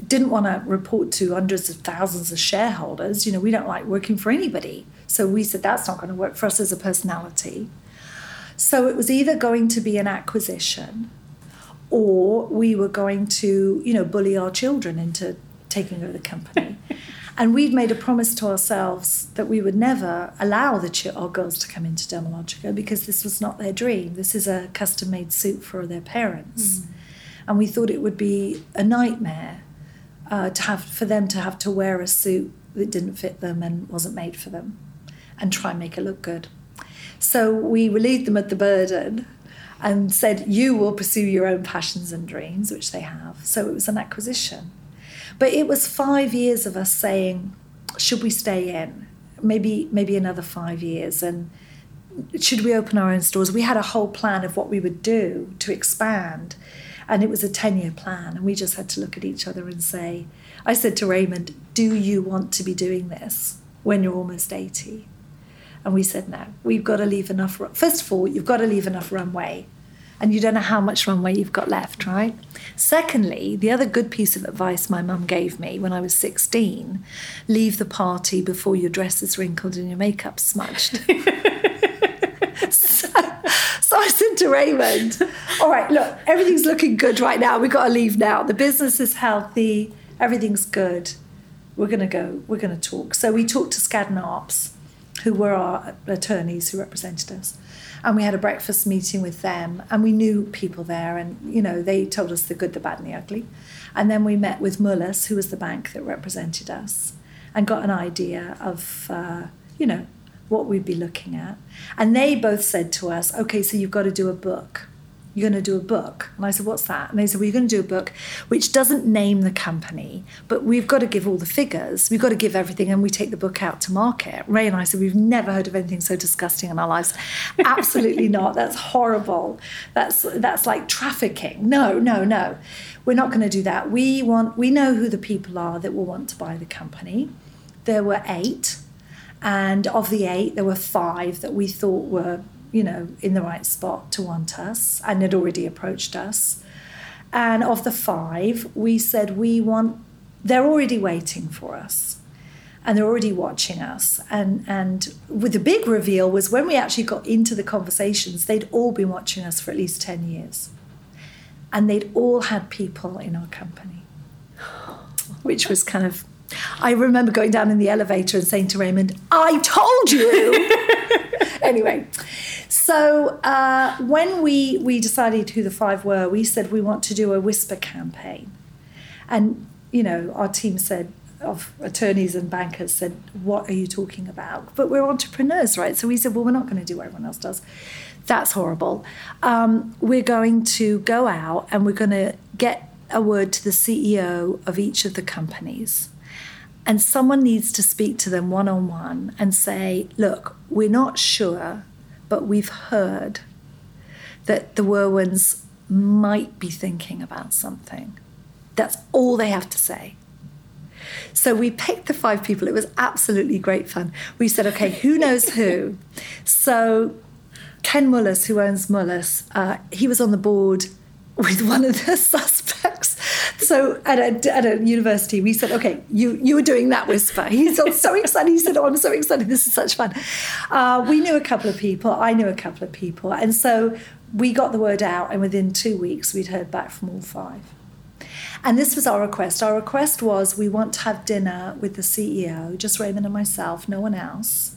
didn't want to report to hundreds of thousands of shareholders. You know, we don't like working for anybody. So we said that's not going to work for us as a personality. So it was either going to be an acquisition or we were going to, you know, bully our children into taking over the company. And we'd made a promise to ourselves that we would never allow the our girls to come into Dermalogica because this was not their dream. This is a custom made suit for their parents. Mm. And we thought it would be a nightmare uh, to have for them to have to wear a suit that didn't fit them and wasn't made for them and try and make it look good. So we relieved them of the burden and said, You will pursue your own passions and dreams, which they have. So it was an acquisition. But it was five years of us saying, should we stay in? Maybe maybe another five years and should we open our own stores? We had a whole plan of what we would do to expand. And it was a 10 year plan. And we just had to look at each other and say, I said to Raymond, Do you want to be doing this when you're almost 80? And we said, No, we've got to leave enough. First of all, you've got to leave enough runway and you don't know how much runway you've got left, right? Secondly, the other good piece of advice my mum gave me when I was 16 leave the party before your dress is wrinkled and your makeup smudged. so, so I said to Raymond, All right, look, everything's looking good right now. We've got to leave now. The business is healthy, everything's good. We're going to go, we're going to talk. So we talked to Skadden Arps, who were our attorneys who represented us and we had a breakfast meeting with them and we knew people there and you know they told us the good the bad and the ugly. And then we met with Moelis who was the bank that represented us and got an idea of uh, you know what we'd be looking at. And they both said to us okay so you've got to do a book you're going to do a book. And I said, What's that? And they said, Well, you're going to do a book which doesn't name the company, but we've got to give all the figures. We've got to give everything, and we take the book out to market. Ray and I said, We've never heard of anything so disgusting in our lives. Absolutely not. That's horrible. That's that's like trafficking. No, no, no. We're not going to do that. We want we know who the people are that will want to buy the company. There were eight. And of the eight, there were five that we thought were you know, in the right spot to want us and had already approached us. And of the five, we said we want, they're already waiting for us and they're already watching us. And, and with the big reveal was when we actually got into the conversations, they'd all been watching us for at least 10 years. And they'd all had people in our company, which was kind of, I remember going down in the elevator and saying to Raymond, I told you. anyway, so uh, when we we decided who the five were, we said we want to do a whisper campaign, and you know our team said of attorneys and bankers said, "What are you talking about?" But we're entrepreneurs, right? So we said, "Well, we're not going to do what everyone else does." That's horrible. Um, we're going to go out and we're going to get a word to the CEO of each of the companies. And someone needs to speak to them one on one and say, look, we're not sure, but we've heard that the Wurwands might be thinking about something. That's all they have to say. So we picked the five people. It was absolutely great fun. We said, okay, who knows who? So Ken Moelis, who owns Moelis, uh, he was on the board with one of the suspects. So at a, at a university, we said, okay, you, you were doing that whisper. He's so excited. He said, oh, I'm so excited. This is such fun. Uh, we knew a couple of people. I knew a couple of people. And so we got the word out, and within two weeks, we'd heard back from all five. And this was our request. Our request was we want to have dinner with the CEO, just Raymond and myself, no one else.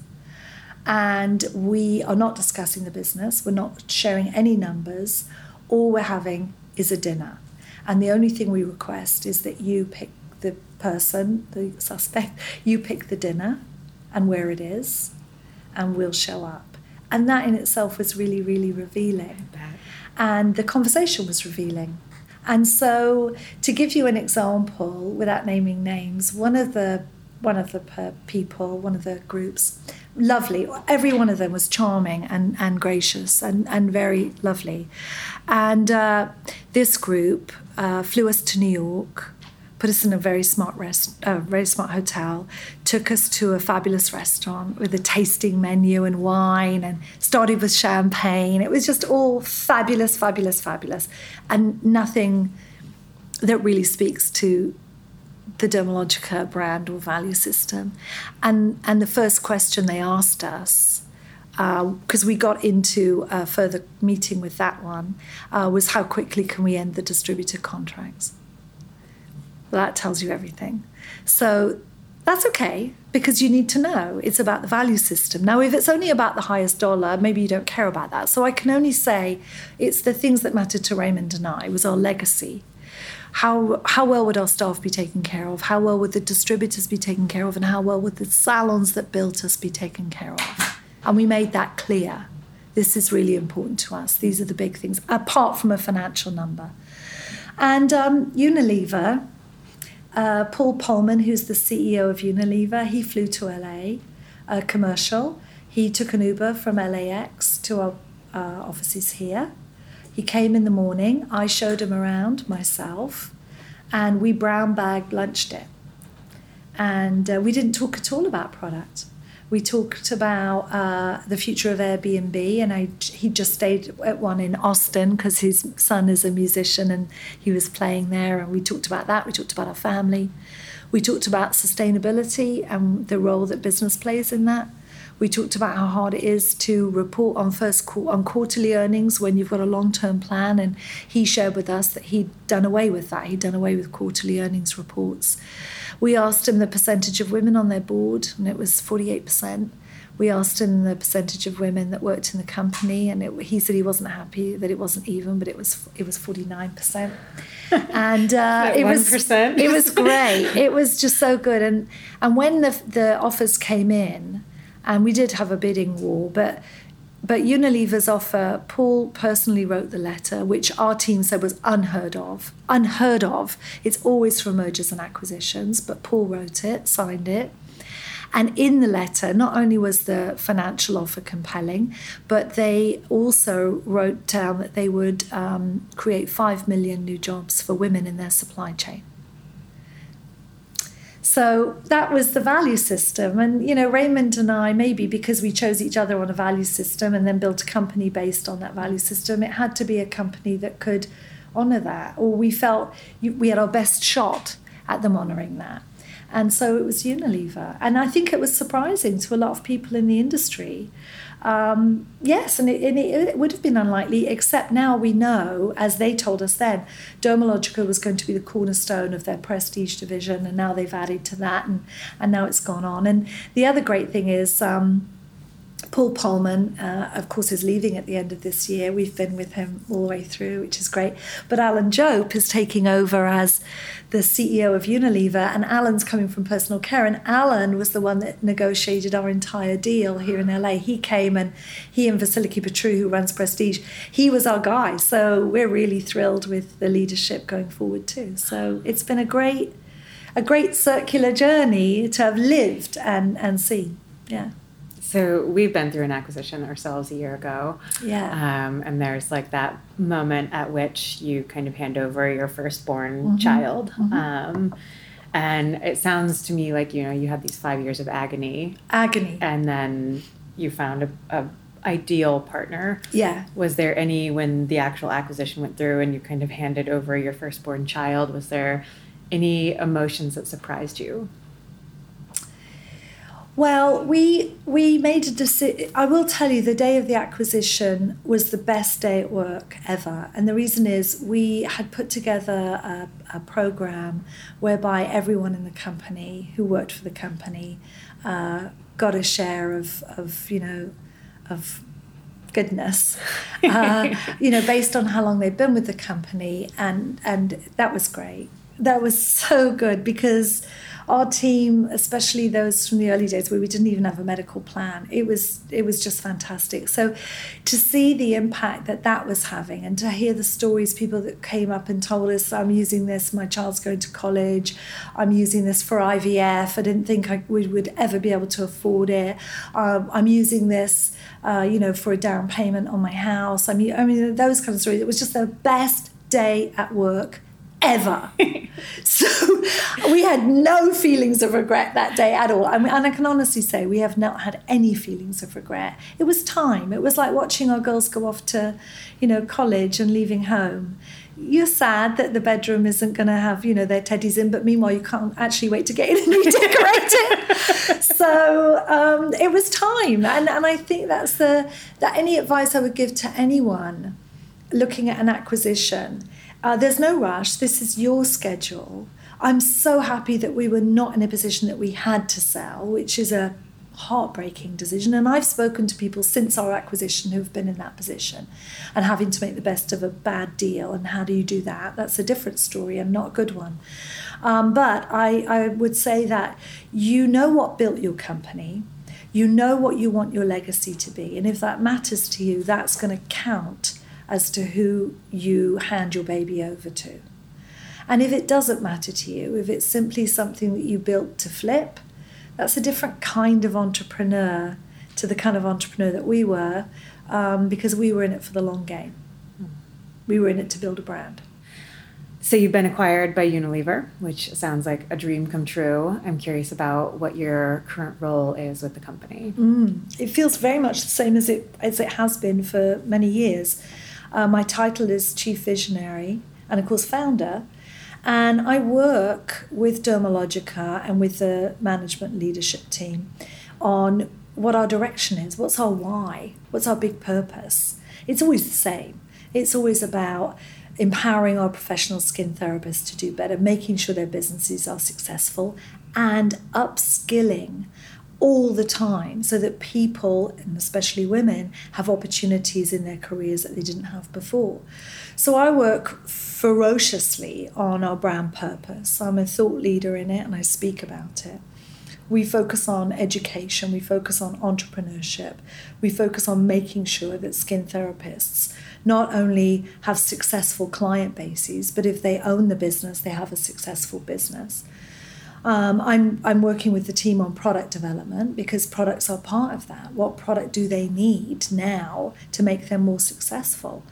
And we are not discussing the business, we're not sharing any numbers. All we're having is a dinner. And the only thing we request is that you pick the person, the suspect, you pick the dinner and where it is, and we'll show up. And that in itself was really, really revealing. And the conversation was revealing. And so, to give you an example, without naming names, one of the one of the people, one of the groups, lovely. Every one of them was charming and, and gracious and, and very lovely. And uh, this group uh, flew us to New York put us in a very smart rest, uh, very smart hotel, took us to a fabulous restaurant with a tasting menu and wine, and started with champagne. It was just all fabulous, fabulous, fabulous, and nothing that really speaks to the Dermalogica brand or value system. And and the first question they asked us because uh, we got into a further meeting with that one, uh, was how quickly can we end the distributor contracts? that tells you everything. So that's okay because you need to know it's about the value system. Now, if it's only about the highest dollar, maybe you don't care about that. So I can only say it's the things that mattered to Raymond and I was our legacy. How, how well would our staff be taken care of? How well would the distributors be taken care of? And how well would the salons that built us be taken care of? And we made that clear. This is really important to us. These are the big things, apart from a financial number. And um, Unilever, uh, Paul Polman, who's the CEO of Unilever, he flew to LA, a commercial. He took an Uber from LAX to our uh, offices here. He came in the morning. I showed him around myself, and we brown bagged lunched it. And uh, we didn't talk at all about product. We talked about uh, the future of Airbnb, and I, he just stayed at one in Austin because his son is a musician and he was playing there. And we talked about that. We talked about our family. We talked about sustainability and the role that business plays in that. We talked about how hard it is to report on first on quarterly earnings when you've got a long-term plan, and he shared with us that he'd done away with that. He'd done away with quarterly earnings reports. We asked him the percentage of women on their board, and it was 48%. We asked him the percentage of women that worked in the company, and it, he said he wasn't happy that it wasn't even, but it was it was 49%. And uh, it was it was great. It was just so good. And and when the the offers came in, and we did have a bidding war, but but Unilever's offer, Paul personally wrote the letter, which our team said was unheard of. Unheard of. It's always for mergers and acquisitions, but Paul wrote it, signed it. And in the letter, not only was the financial offer compelling, but they also wrote down that they would um, create 5 million new jobs for women in their supply chain. So that was the value system. And, you know, Raymond and I, maybe because we chose each other on a value system and then built a company based on that value system, it had to be a company that could honor that. Or we felt we had our best shot at them honoring that. And so it was Unilever. And I think it was surprising to a lot of people in the industry um, yes, and, it, it, it, would have been unlikely, except now we know, as they told us then, Dermalogica was going to be the cornerstone of their prestige division, and now they've added to that, and, and now it's gone on. And the other great thing is, um, Paul Polman, uh, of course, is leaving at the end of this year. We've been with him all the way through, which is great. But Alan Jope is taking over as the CEO of Unilever, and Alan's coming from personal care. And Alan was the one that negotiated our entire deal here in LA. He came and he and Vasiliki Petrou, who runs Prestige, he was our guy. So we're really thrilled with the leadership going forward too. So it's been a great, a great circular journey to have lived and and seen. Yeah. So we've been through an acquisition ourselves a year ago. Yeah. Um, and there's like that moment at which you kind of hand over your firstborn mm-hmm. child. Mm-hmm. Um, and it sounds to me like, you know, you had these five years of agony. Agony. And then you found a, a ideal partner. Yeah. Was there any when the actual acquisition went through and you kind of handed over your firstborn child? Was there any emotions that surprised you? Well, we we made a decision. I will tell you, the day of the acquisition was the best day at work ever, and the reason is we had put together a, a program whereby everyone in the company who worked for the company uh, got a share of of you know of goodness, uh, you know, based on how long they've been with the company, and and that was great. That was so good because our team, especially those from the early days where we didn't even have a medical plan, it was it was just fantastic. So to see the impact that that was having, and to hear the stories, people that came up and told us, "I'm using this. My child's going to college. I'm using this for IVF. I didn't think I would, would ever be able to afford it. Um, I'm using this, uh, you know, for a down payment on my house. I mean, I mean those kind of stories. It was just the best day at work ever. so we had no feelings of regret that day at all. I mean, and I can honestly say we have not had any feelings of regret. It was time. It was like watching our girls go off to, you know, college and leaving home. You're sad that the bedroom isn't going to have, you know, their teddies in, but meanwhile you can't actually wait to get in and redecorate it. so um, it was time, and and I think that's the that any advice I would give to anyone looking at an acquisition uh, there's no rush. This is your schedule. I'm so happy that we were not in a position that we had to sell, which is a heartbreaking decision. And I've spoken to people since our acquisition who've been in that position and having to make the best of a bad deal. And how do you do that? That's a different story and not a good one. Um, but I, I would say that you know what built your company. You know what you want your legacy to be. And if that matters to you, that's going to count as to who you hand your baby over to. And if it doesn't matter to you, if it's simply something that you built to flip, that's a different kind of entrepreneur to the kind of entrepreneur that we were um, because we were in it for the long game. We were in it to build a brand. So you've been acquired by Unilever, which sounds like a dream come true. I'm curious about what your current role is with the company. Mm, it feels very much the same as it as it has been for many years. Uh, my title is Chief Visionary and, of course, founder. And I work with Dermalogica and with the management leadership team on what our direction is, what's our why, what's our big purpose. It's always the same. It's always about empowering our professional skin therapists to do better, making sure their businesses are successful, and upskilling all the time so that people, and especially women, have opportunities in their careers that they didn't have before. So I work ferociously on our brand purpose. I'm a thought leader in it and I speak about it. We focus on education, we focus on entrepreneurship, we focus on making sure that skin therapists not only have successful client bases, but if they own the business, they have a successful business. Um, I'm, I'm working with the team on product development because products are part of that. What product do they need now to make them more successful?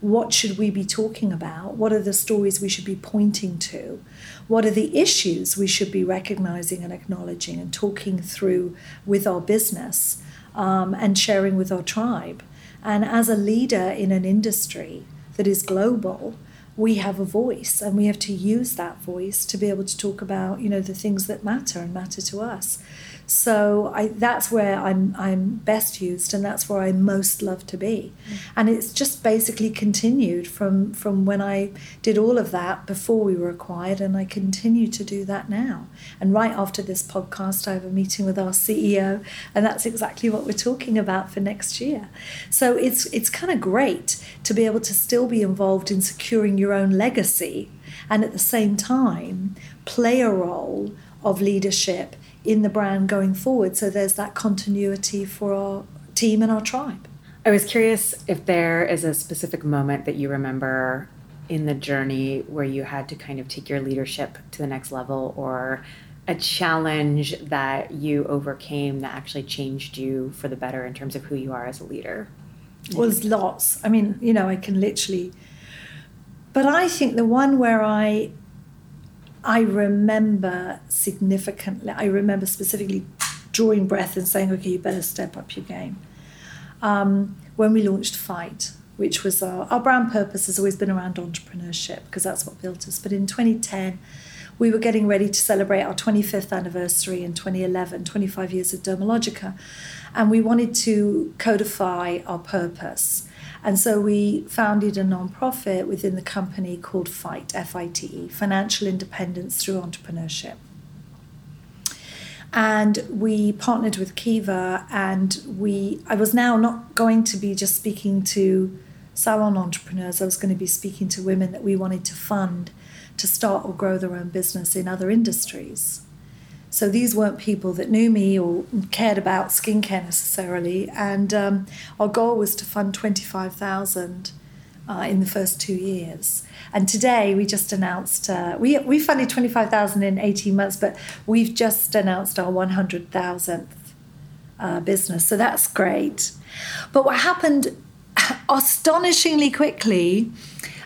What should we be talking about? What are the stories we should be pointing to? What are the issues we should be recognizing and acknowledging and talking through with our business um, and sharing with our tribe? And as a leader in an industry that is global, we have a voice and we have to use that voice to be able to talk about you know the things that matter and matter to us So I, that's where I'm I'm best used, and that's where I most love to be. Mm. And it's just basically continued from from when I did all of that before we were acquired, and I continue to do that now. And right after this podcast, I have a meeting with our CEO, and that's exactly what we're talking about for next year. So it's it's kind of great to be able to still be involved in securing your own legacy, and at the same time play a role of leadership in the brand going forward. So there's that continuity for our team and our tribe. I was curious if there is a specific moment that you remember in the journey where you had to kind of take your leadership to the next level or a challenge that you overcame that actually changed you for the better in terms of who you are as a leader? Well, there's lots. I mean, you know, I can literally. But I think the one where I I remember significantly, I remember specifically drawing breath and saying, okay, you better step up your game. Um, when we launched FITE, which was our, our brand purpose has always been around entrepreneurship because that's what built us. But in 2010, we were getting ready to celebrate our 25th anniversary in 2011, 25 years of Dermalogica, and we wanted to codify our purpose. And so we founded a nonprofit within the company called FITE, F I T E, Financial Independence Through Entrepreneurship. And we partnered with Kiva, and we I was now not going to be just speaking to salon entrepreneurs, I was going to be speaking to women that we wanted to fund to start or grow their own business in other industries. So these weren't people that knew me or cared about skincare necessarily. And um, our goal was to fund 25,000 uh, in the first two years. And today we just announced, uh, we, we funded 25,000 in 18 months, but we've just announced our 100,000th uh, business. So that's great. But what happened astonishingly quickly,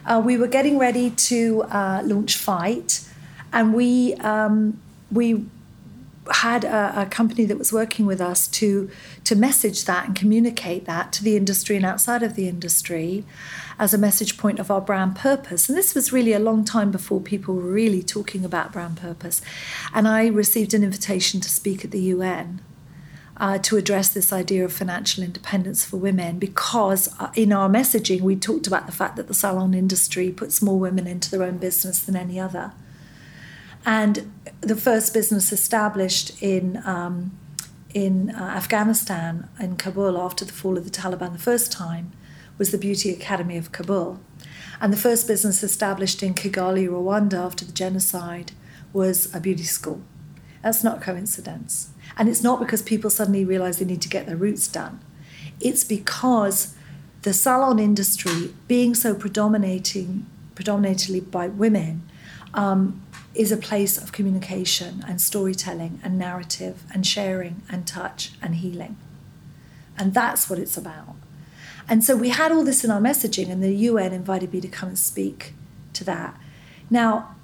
uh, we were getting ready to uh, launch FITE, and we um, we had a, a, company that was working with us to to message that and communicate that to the industry and outside of the industry as a message point of our brand purpose. And this was really a long time before people were really talking about brand purpose. And I received an invitation to speak at the UN. Uh, to address this idea of financial independence for women, because uh, in our messaging, we talked about the fact that the salon industry puts more women into their own business than any other. And the first business established in um, in uh, Afghanistan in Kabul after the fall of the Taliban the first time was the Beauty Academy of Kabul. And the first business established in Kigali, Rwanda after the genocide was a beauty school. That's not coincidence. And it's not because people suddenly realize they need to get their roots done. It's because the salon industry, being so predominating, predominantly by women, um, is a place of communication and storytelling and narrative and sharing and touch and healing. And that's what it's about. And so we had all this in our messaging, and the UN invited me to come and speak to that. Now,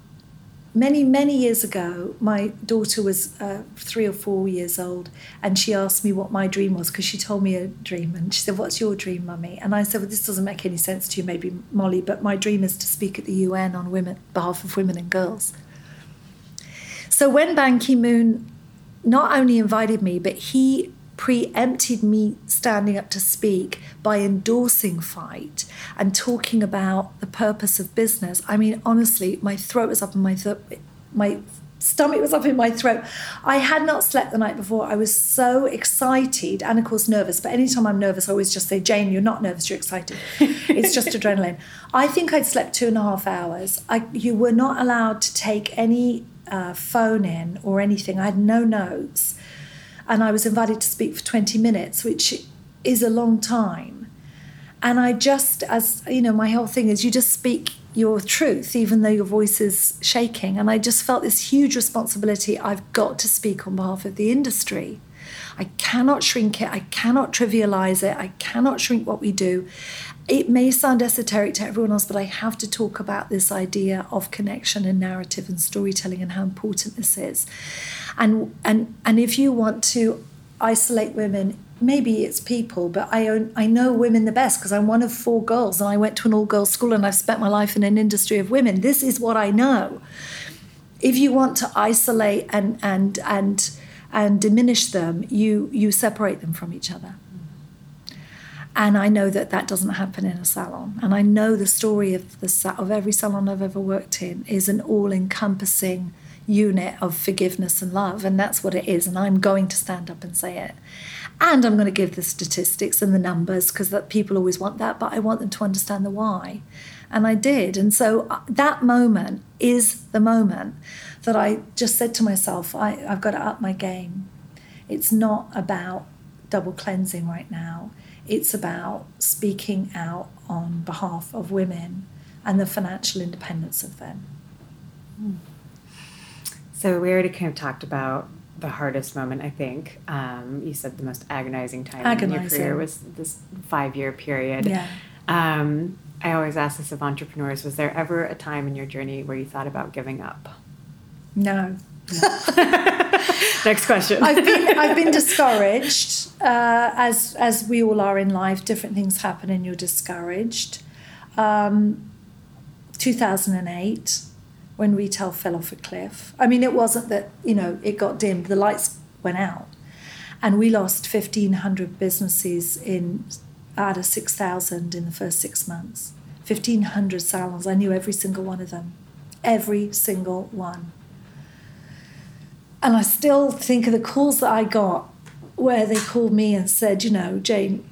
many, many years ago, my daughter was uh, three or four years old, and she asked me what my dream was because she told me a dream. And she said, What's your dream, mummy? And I said, Well, this doesn't make any sense to you, maybe, Molly, but my dream is to speak at the UN on women, behalf of women and girls. So when Ban Ki moon not only invited me, but he preempted me standing up to speak by endorsing FITE and talking about the purpose of business. I mean, honestly, my throat was up in my throat. My stomach was up in my throat. I had not slept the night before. I was so excited and, of course, nervous. But anytime I'm nervous, I always just say, Jane, you're not nervous, you're excited. it's just adrenaline. I think I'd slept two and a half hours. I, you were not allowed to take any uh, phone in or anything. I had no notes. And I was invited to speak for 20 minutes, which is a long time. And I just, as you know, my whole thing is you just speak your truth, even though your voice is shaking. And I just felt this huge responsibility. I've got to speak on behalf of the industry. I cannot shrink it. I cannot trivialize it. I cannot shrink what we do it may sound esoteric to everyone else, but I have to talk about this idea of connection and narrative and storytelling and how important this is. And and and if you want to isolate women, maybe it's people, but I own, I know women the best because I'm one of four girls and I went to an all girls school and I've spent my life in an industry of women. This is what I know. If you want to isolate and and and and diminish them, you you separate them from each other. And I know that that doesn't happen in a salon. And I know the story of the of every salon I've ever worked in is an all-encompassing unit of forgiveness and love, and that's what it is. And I'm going to stand up and say it. And I'm going to give the statistics and the numbers because that people always want that, but I want them to understand the why. And I did. And so uh, that moment is the moment that I just said to myself, I, I've got to up my game. It's not about double cleansing right now. It's about speaking out on behalf of women and the financial independence of them. So we already kind of talked about the hardest moment, I think. Um, you said the most agonizing time agonizing. in your career was this five year period. Yeah. Um, I always ask this of entrepreneurs was there ever a time in your journey where you thought about giving up? No. Next question. I've been, I've been discouraged, uh, as, as we all are in life. Different things happen and you're discouraged. Um, 2008, when retail fell off a cliff. I mean, it wasn't that, you know, it got dimmed, the lights went out. And we lost 1,500 businesses in out of 6,000 in the first six months. 1,500 salons. I knew every single one of them. Every single one. And I still think of the calls that I got where they called me and said, you know, Jane,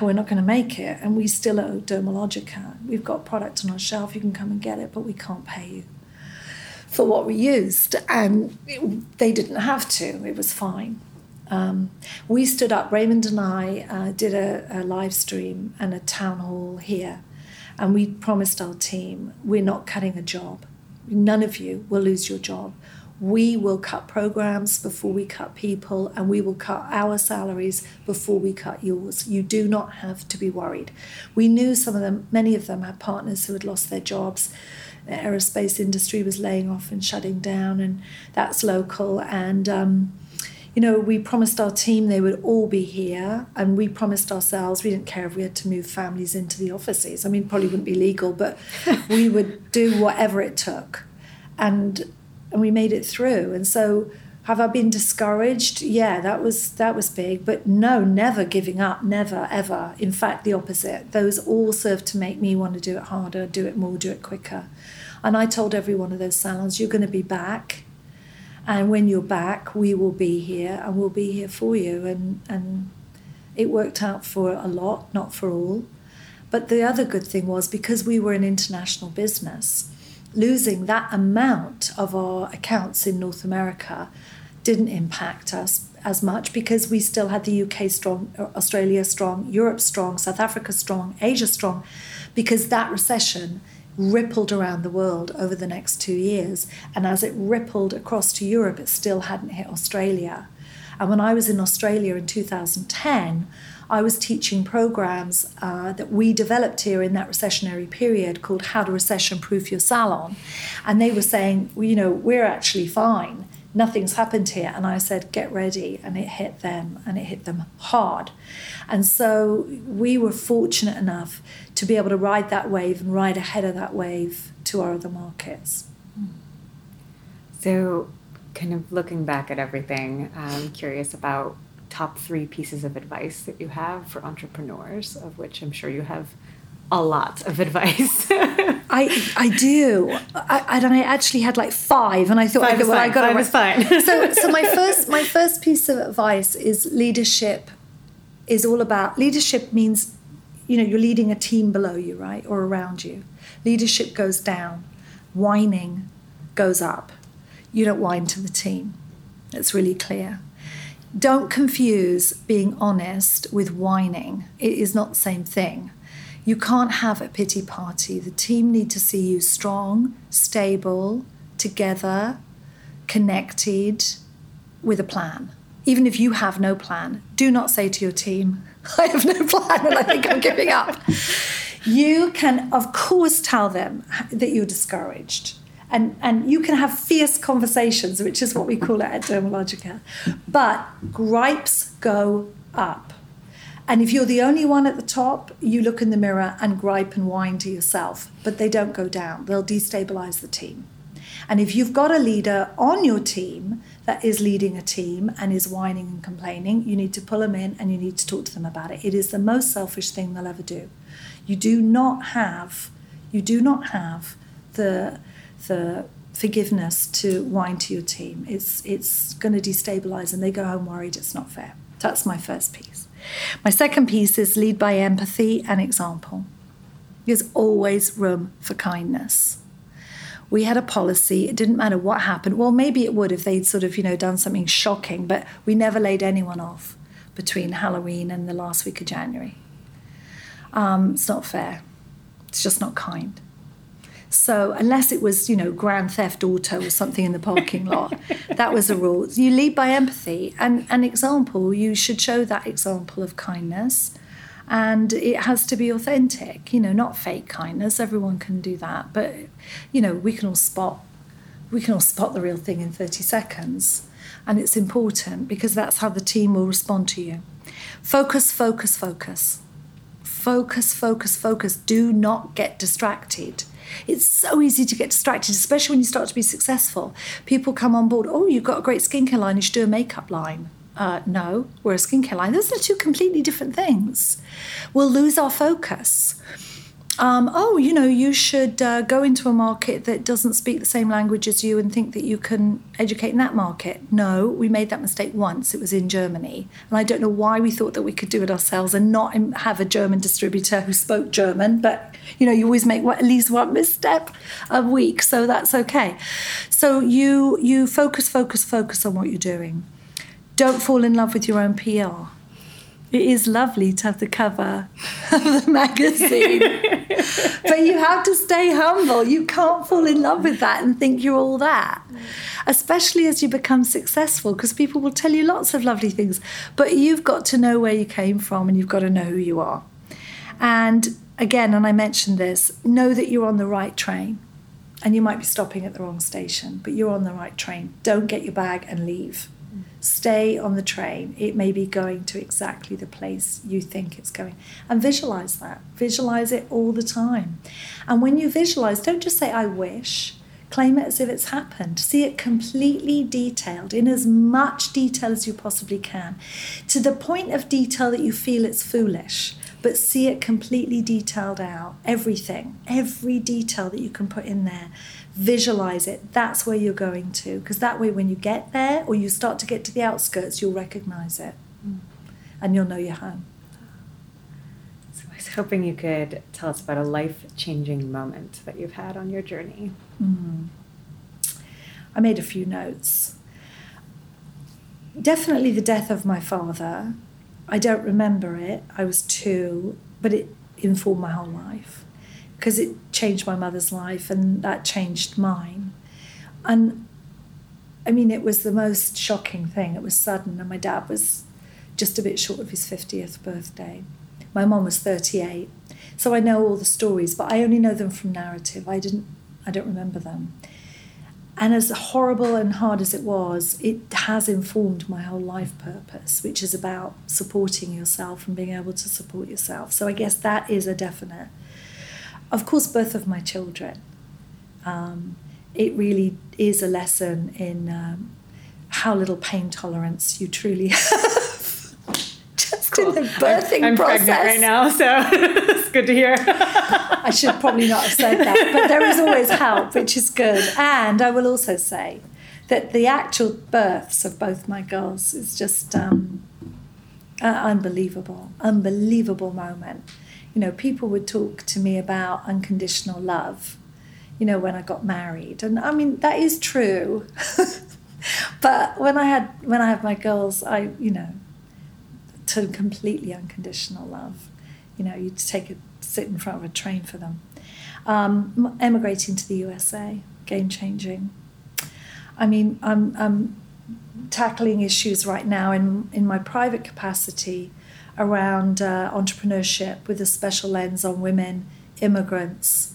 we're not going to make it. And we still owe Dermalogica. We've got product on our shelf, you can come and get it, but we can't pay you for what we used. And it, they didn't have to, it was fine. Um, we stood up, Raymond and I uh, did a, a live stream and a town hall here. And we promised our team, we're not cutting a job. None of you will lose your job. We will cut programs before we cut people, and we will cut our salaries before we cut yours. You do not have to be worried. We knew some of them, many of them had partners who had lost their jobs. The aerospace industry was laying off and shutting down, and that's local. And um, you know, we promised our team they would all be here, and we promised ourselves we didn't care if we had to move families into the offices. I mean, probably wouldn't be legal, but we would do whatever it took. And and we made it through. And so have I been discouraged? Yeah, that was that was big, but no, never giving up, never ever. In fact, the opposite. Those all served to make me want to do it harder, do it more, do it quicker. And I told every one of those salons, you're going to be back. And when you're back, we will be here and we'll be here for you. And, and it worked out for a lot, not for all. But the other good thing was because we were an international business, losing that amount of our accounts in North America didn't impact us as much because we still had the UK strong, Australia strong, Europe strong, South Africa strong, Asia strong, because that recession rippled around the world over the next two years. And as it rippled across to Europe, it still hadn't hit Australia. And when I was in Australia in 2010, I was teaching programs uh, that we developed here in that recessionary period called How to Recession Proof Your Salon. And they were saying, well, you know, we're actually fine. Nothing's happened here. And I said, get ready. And it hit them, and it hit them hard. And so we were fortunate enough to be able to ride that wave and ride ahead of that wave to our other markets. So, kind of looking back at everything, I'm curious about top three pieces of advice that you have for entrepreneurs, of which I'm sure you have a lot of advice. I I do. I, I. I actually had like five, and I thought five I, well, I got it. fine. so so my first my first piece of advice is leadership is all about leadership means you know you're leading a team below you right or around you leadership goes down whining goes up you don't whine to the team it's really clear don't confuse being honest with whining. It is not the same thing. You can't have a pity party. The team need to see you strong, stable, together, connected, with a plan. Even if you have no plan, do not say to your team, I have no plan and I think I'm giving up. You can, of course, tell them that you're discouraged and and you can have fierce conversations, which is what we call it at Dermalogica. But gripes go up. And if you're the only one at the top, you look in the mirror and gripe and whine to yourself, but they don't go down. They'll destabilize the team. And if you've got a leader on your team that is leading a team and is whining and complaining, you need to pull them in and you need to talk to them about it. It is the most selfish thing they'll ever do. You do not have, you do not have the the forgiveness to whine to your team. It's it's going to destabilize and they go home worried it's not fair. That's my first piece. My second piece is lead by empathy and example. There's always room for kindness. We had a policy, it didn't matter what happened. Well, maybe it would if they'd sort of, you know, done something shocking, but we never laid anyone off between Halloween and the last week of January. Um, it's not fair. It's just not kind. So unless it was, you know, grand theft auto or something in the parking lot, that was a rule. You lead by empathy and an example. You should show that example of kindness, and it has to be authentic. You know, not fake kindness. Everyone can do that, but you know, we can all spot. We can all spot the real thing in 30 seconds. And it's important because that's how the team will respond to you. Focus, focus, focus. Focus, focus, focus. Do not get distracted. It's so easy to get distracted, especially when you start to be successful. People come on board, oh, you've got a great skincare line, you should do a makeup line. Uh, no, we're a skincare line. Those are two completely different things. We'll lose our focus um, oh, you know, you should uh, go into a market that doesn't speak the same language as you and think that you can educate in that market. No, we made that mistake once. It was in Germany. And I don't know why we thought that we could do it ourselves and not have a German distributor who spoke German. But, you know, you always make at least one misstep a week. So that's okay. So you, you focus, focus, focus on what you're doing. Don't fall in love with your own PR it is lovely to have the cover of the magazine. but you have to stay humble. You can't fall in love with that and think you're all that. Especially as you become successful, because people will tell you lots of lovely things. But you've got to know where you came from and you've got to know who you are. And again, and I mentioned this, know that you're on the right train. And you might be stopping at the wrong station, but you're on the right train. Don't get your bag and leave stay on the train. It may be going to exactly the place you think it's going. And visualize that. Visualize it all the time. And when you visualize, don't just say, I wish. Claim it as if it's happened. See it completely detailed in as much detail as you possibly can, to the point of detail that you feel it's foolish but see it completely detailed out. Everything, every detail that you can put in there visualize it. That's where you're going to. Because that way, when you get there or you start to get to the outskirts, you'll recognize it mm. and you'll know you're home. So I was hoping you could tell us about a life changing moment that you've had on your journey. Mm. I made a few notes. Definitely the death of my father. I don't remember it. I was two, but it informed my whole life because it changed my mother's life and that changed mine. And I mean, it was the most shocking thing. It was sudden, and my dad was just a bit short of his 50th birthday. My mom was 38. So I know all the stories, but I only know them from narrative. I didn't I don't remember them. And as horrible and hard as it was, it has informed my whole life purpose, which is about supporting yourself and being able to support yourself. So I guess that is a definite of course, both of my children. Um, it really is a lesson in um, how little pain tolerance you truly have. Just cool. in the birthing I'm, I'm process. pregnant right now, so it's good to hear. I should probably not have said that, but there is always help, which is good. And I will also say that the actual births of both my girls is just um, uh, unbelievable, unbelievable moment you know, people would talk to me about unconditional love, you know, when I got married. And I mean, that is true. but when I had when I had my girls, I, you know, to completely unconditional love. You know, you'd take a sit in front of a train for them. Um, emigrating to the USA, game changing. I mean, I'm, I'm tackling issues right now in, in my private capacity around uh, entrepreneurship with a special lens on women, immigrants,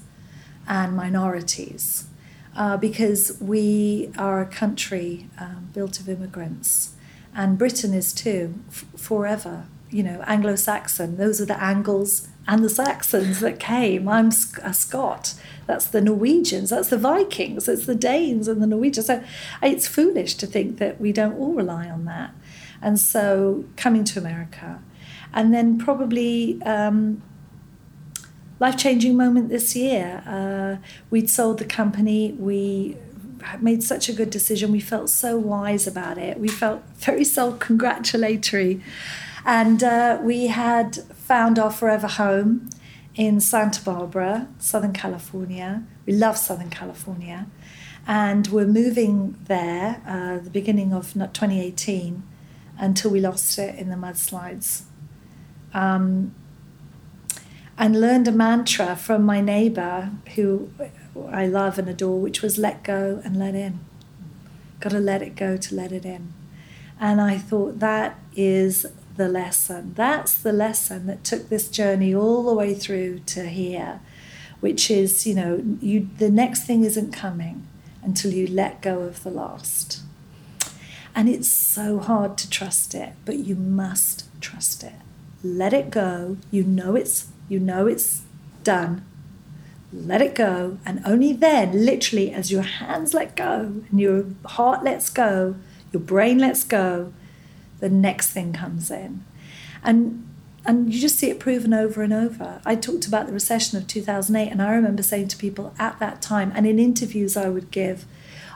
and minorities. Uh, because we are a country um, built of immigrants, and Britain is too, f- forever. you know, Anglo Saxon. Those are the Angles and the Saxons that came. I'm a Scot. That's the Norwegians. That's the Vikings. It's the Danes and the Norwegians. So it's foolish to think that we don't all rely on that. And so coming to America, and then probably um, life changing moment this year. Uh, we'd sold the company. We made such a good decision. We felt so wise about it. We felt very self congratulatory. And uh, we had found our forever home in Santa Barbara, Southern California. We love Southern California. And we're moving there uh, the beginning of 2018 until we lost it in the mudslides. Um, and learned a mantra from my neighbor who I love and adore, which was let go and let in. Got to let it go to let it in. And I thought that is the lesson. That's the lesson that took this journey all the way through to here, which is, you know, you the next thing isn't coming until you let go of the last. And it's so hard to trust it, but you must trust it. Let it go. You know it's you know it's done. Let it go, and only then, literally, as your hands let go and your heart lets go, your brain lets go, the next thing comes in. And and you just see it proven over and over. I talked about the recession of 2008, and I remember saying to people at that time, and in interviews I would give,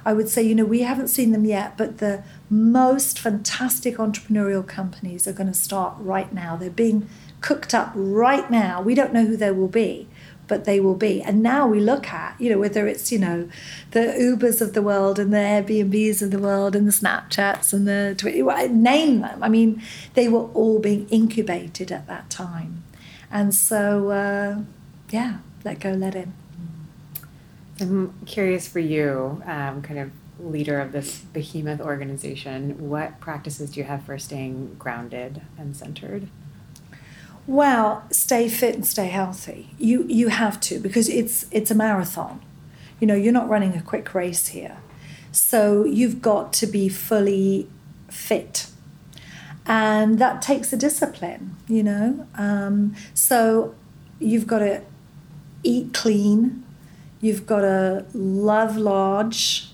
I would say, you know, we haven't seen them yet, but the most fantastic entrepreneurial companies are going to start right now. They're being cooked up right now. We don't know who they will be, but they will be. And now we look at, you know, whether it's, you know, the Ubers of the world and the Airbnbs of the world and the Snapchats and the Twitter, name them. I mean, they were all being incubated at that time. And so, uh, yeah, let go, let in. I'm curious for you, um, kind of leader of this behemoth organization, what practices do you have for staying grounded and centered? Well, stay fit and stay healthy. You you have to because it's it's a marathon. You know, you're not running a quick race here. So you've got to be fully fit. And that takes a discipline, you know. Um, so you've got to eat clean, you've got to love large,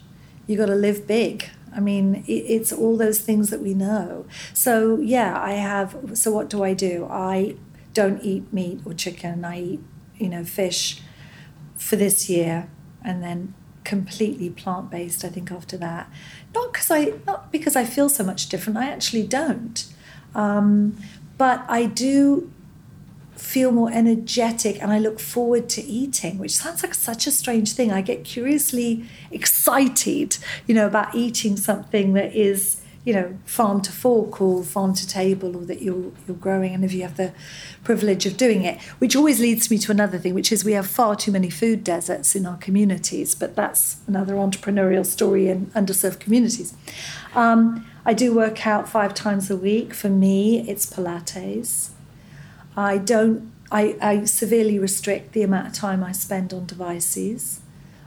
you've got to live big. I mean, it's all those things that we know. So, yeah, I have. So, what do I do? I don't eat meat or chicken. I eat, you know, fish for this year and then completely plant based, I think, after that. Not because I not because I feel so much different. I actually don't. Um, but I do feel more energetic and I look forward to eating, which sounds like such a strange thing. I get curiously excited, you know, about eating something that is, you know, farm to fork or farm to table or that you're you're growing and if you have the privilege of doing it, which always leads me to another thing, which is we have far too many food deserts in our communities, but that's another entrepreneurial story in underserved communities. Um, I do work out five times a week. For me, it's Pilates. I don't. I, I severely restrict the amount of time I spend on devices.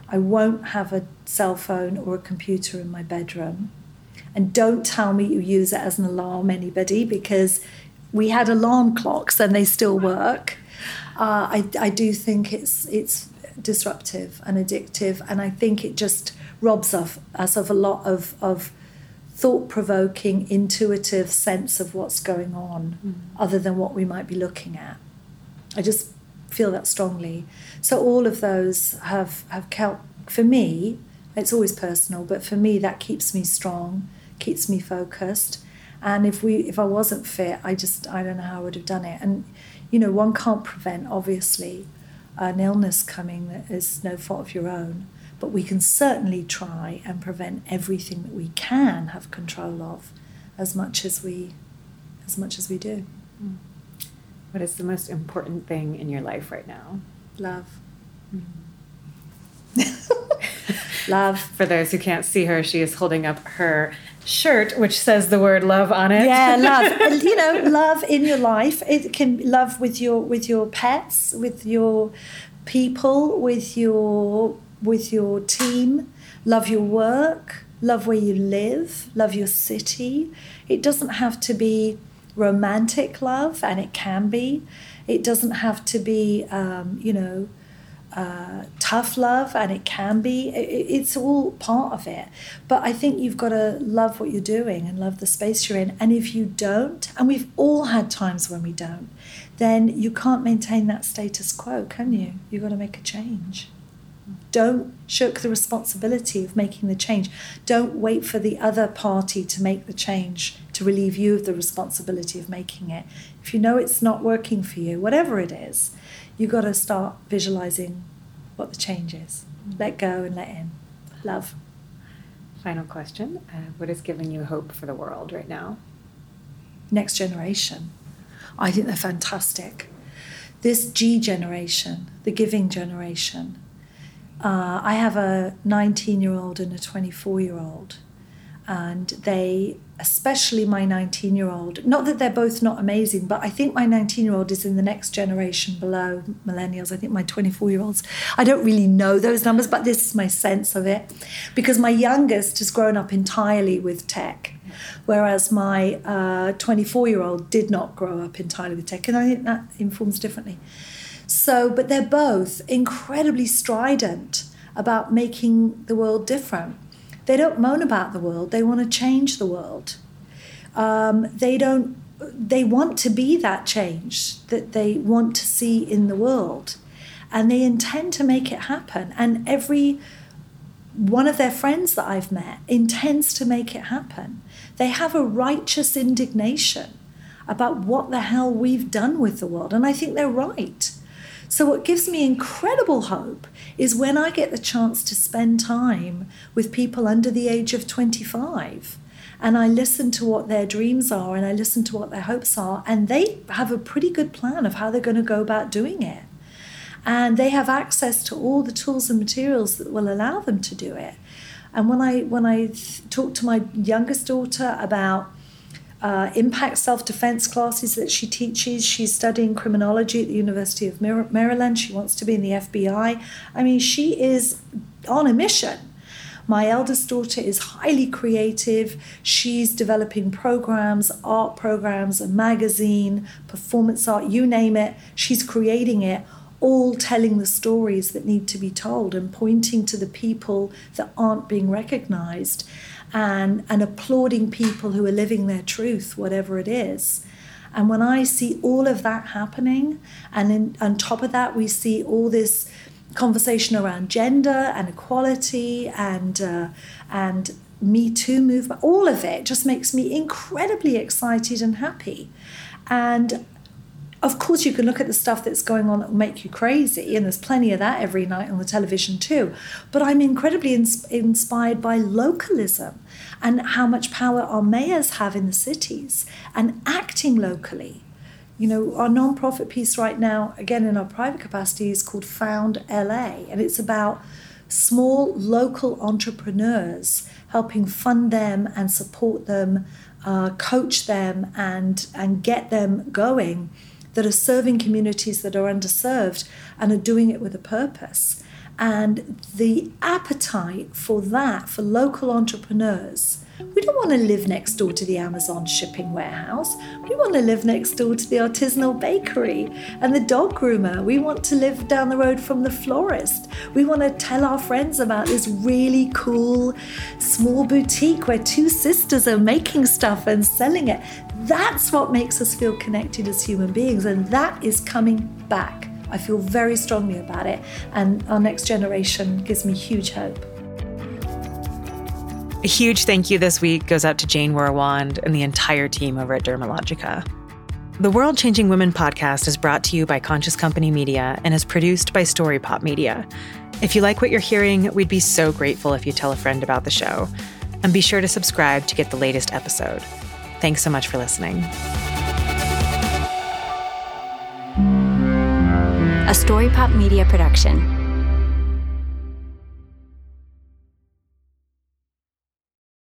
I won't have a cell phone or a computer in my bedroom. And don't tell me you use it as an alarm, anybody, because we had alarm clocks and they still work. Uh, I, I do think it's it's disruptive and addictive, and I think it just robs of, us of a lot of, of thought provoking, intuitive sense of what's going on, mm. other than what we might be looking at. I just feel that strongly. So all of those have have helped for me. It's always personal, but for me that keeps me strong, keeps me focused. And if we if I wasn't fit, I just I don't know how I would have done it. And you know, one can't prevent obviously an illness coming that is no fault of your own but we can certainly try and prevent everything that we can have control of as much as we as much as we do. Hmm. what is the most important thing in your life right now? Love. Love. For those who can't see her she is holding up her shirt which says the word love on it. Yeah love. You know love in your life it can love with your with your pets with your people with your with your team, love your work, love where you live, love your city. It doesn't have to be romantic love, and it can be. It doesn't have to be, um, you know, uh, tough love, and it can be. It, it's all part of it. But I think you've got to love what you're doing and love the space you're in. And if you don't, and we've all had times when we don't, then you can't maintain that status quo, can you? You've got to make a change. Don't shirk the responsibility of making the change. Don't wait for the other party to make the change to relieve you of the responsibility of making it. If you know it's not working for you, whatever it is, you've got to start visualizing what the change is. Let go and let in. Love. Final question uh, What is giving you hope for the world right now? Next generation. I think they're fantastic. This G generation, the giving generation, uh, I have a 19 year old and a 24 year old, and they, especially my 19 year old, not that they're both not amazing, but I think my 19 year old is in the next generation below millennials. I think my 24 year olds, I don't really know those numbers, but this is my sense of it. Because my youngest has grown up entirely with tech whereas my 24 uh, year old did not grow up entirely with tech, and I think that informs differently. So, but they're both incredibly strident about making the world different. They don't moan about the world, they want to change the world. Um, they don't, they want to be that change that they want to see in the world. And they intend to make it happen. And every one of their friends that I've met intends to make it happen. They have a righteous indignation about what the hell we've done with the world. And I think they're right. So, what gives me incredible hope is when I get the chance to spend time with people under the age of 25 and I listen to what their dreams are and I listen to what their hopes are, and they have a pretty good plan of how they're going to go about doing it. And they have access to all the tools and materials that will allow them to do it. And when I when I talk to my youngest daughter about uh, impact self defense classes that she teaches. She's studying criminology at the University of Maryland. She wants to be in the FBI. I mean, she is on a mission. My eldest daughter is highly creative. She's developing programs, art programs, a magazine, performance art, you name it. She's creating it, all telling the stories that need to be told and pointing to the people that aren't being recognized and, and applauding people who are living their truth, whatever it is. And when I see all of that happening, and in, on top of that, we see all this conversation around gender and equality and uh, and Me Too movement, all of it just makes me incredibly excited and happy. And of course, you can look at the stuff that's going on that will make you crazy, and there's plenty of that every night on the television too. But I'm incredibly ins- inspired by localism and how much power our mayors have in the cities and acting locally. You know, our nonprofit piece right now, again in our private capacity, is called Found LA, and it's about small local entrepreneurs helping fund them and support them, uh, coach them, and and get them going that are serving communities that are underserved and are doing it with a purpose. And the appetite for that, for local entrepreneurs, we don't want to live next door to the Amazon shipping warehouse. We want to live next door to the artisanal bakery and the dog groomer. We want to live down the road from the florist. We want to tell our friends about this really cool small boutique where two sisters are making stuff and selling it. That's what makes us feel connected as human beings, and that is coming back. I feel very strongly about it, and our next generation gives me huge hope. A huge thank you this week goes out to Jane Wurwand and the entire team over at Dermalogica. The World Changing Women podcast is brought to you by Conscious Company Media and is produced by Story Pop Media. If you like what you're hearing, we'd be so grateful if you tell a friend about the show. And be sure to subscribe to get the latest episode. Thanks so much for listening. A Story Pop Media production.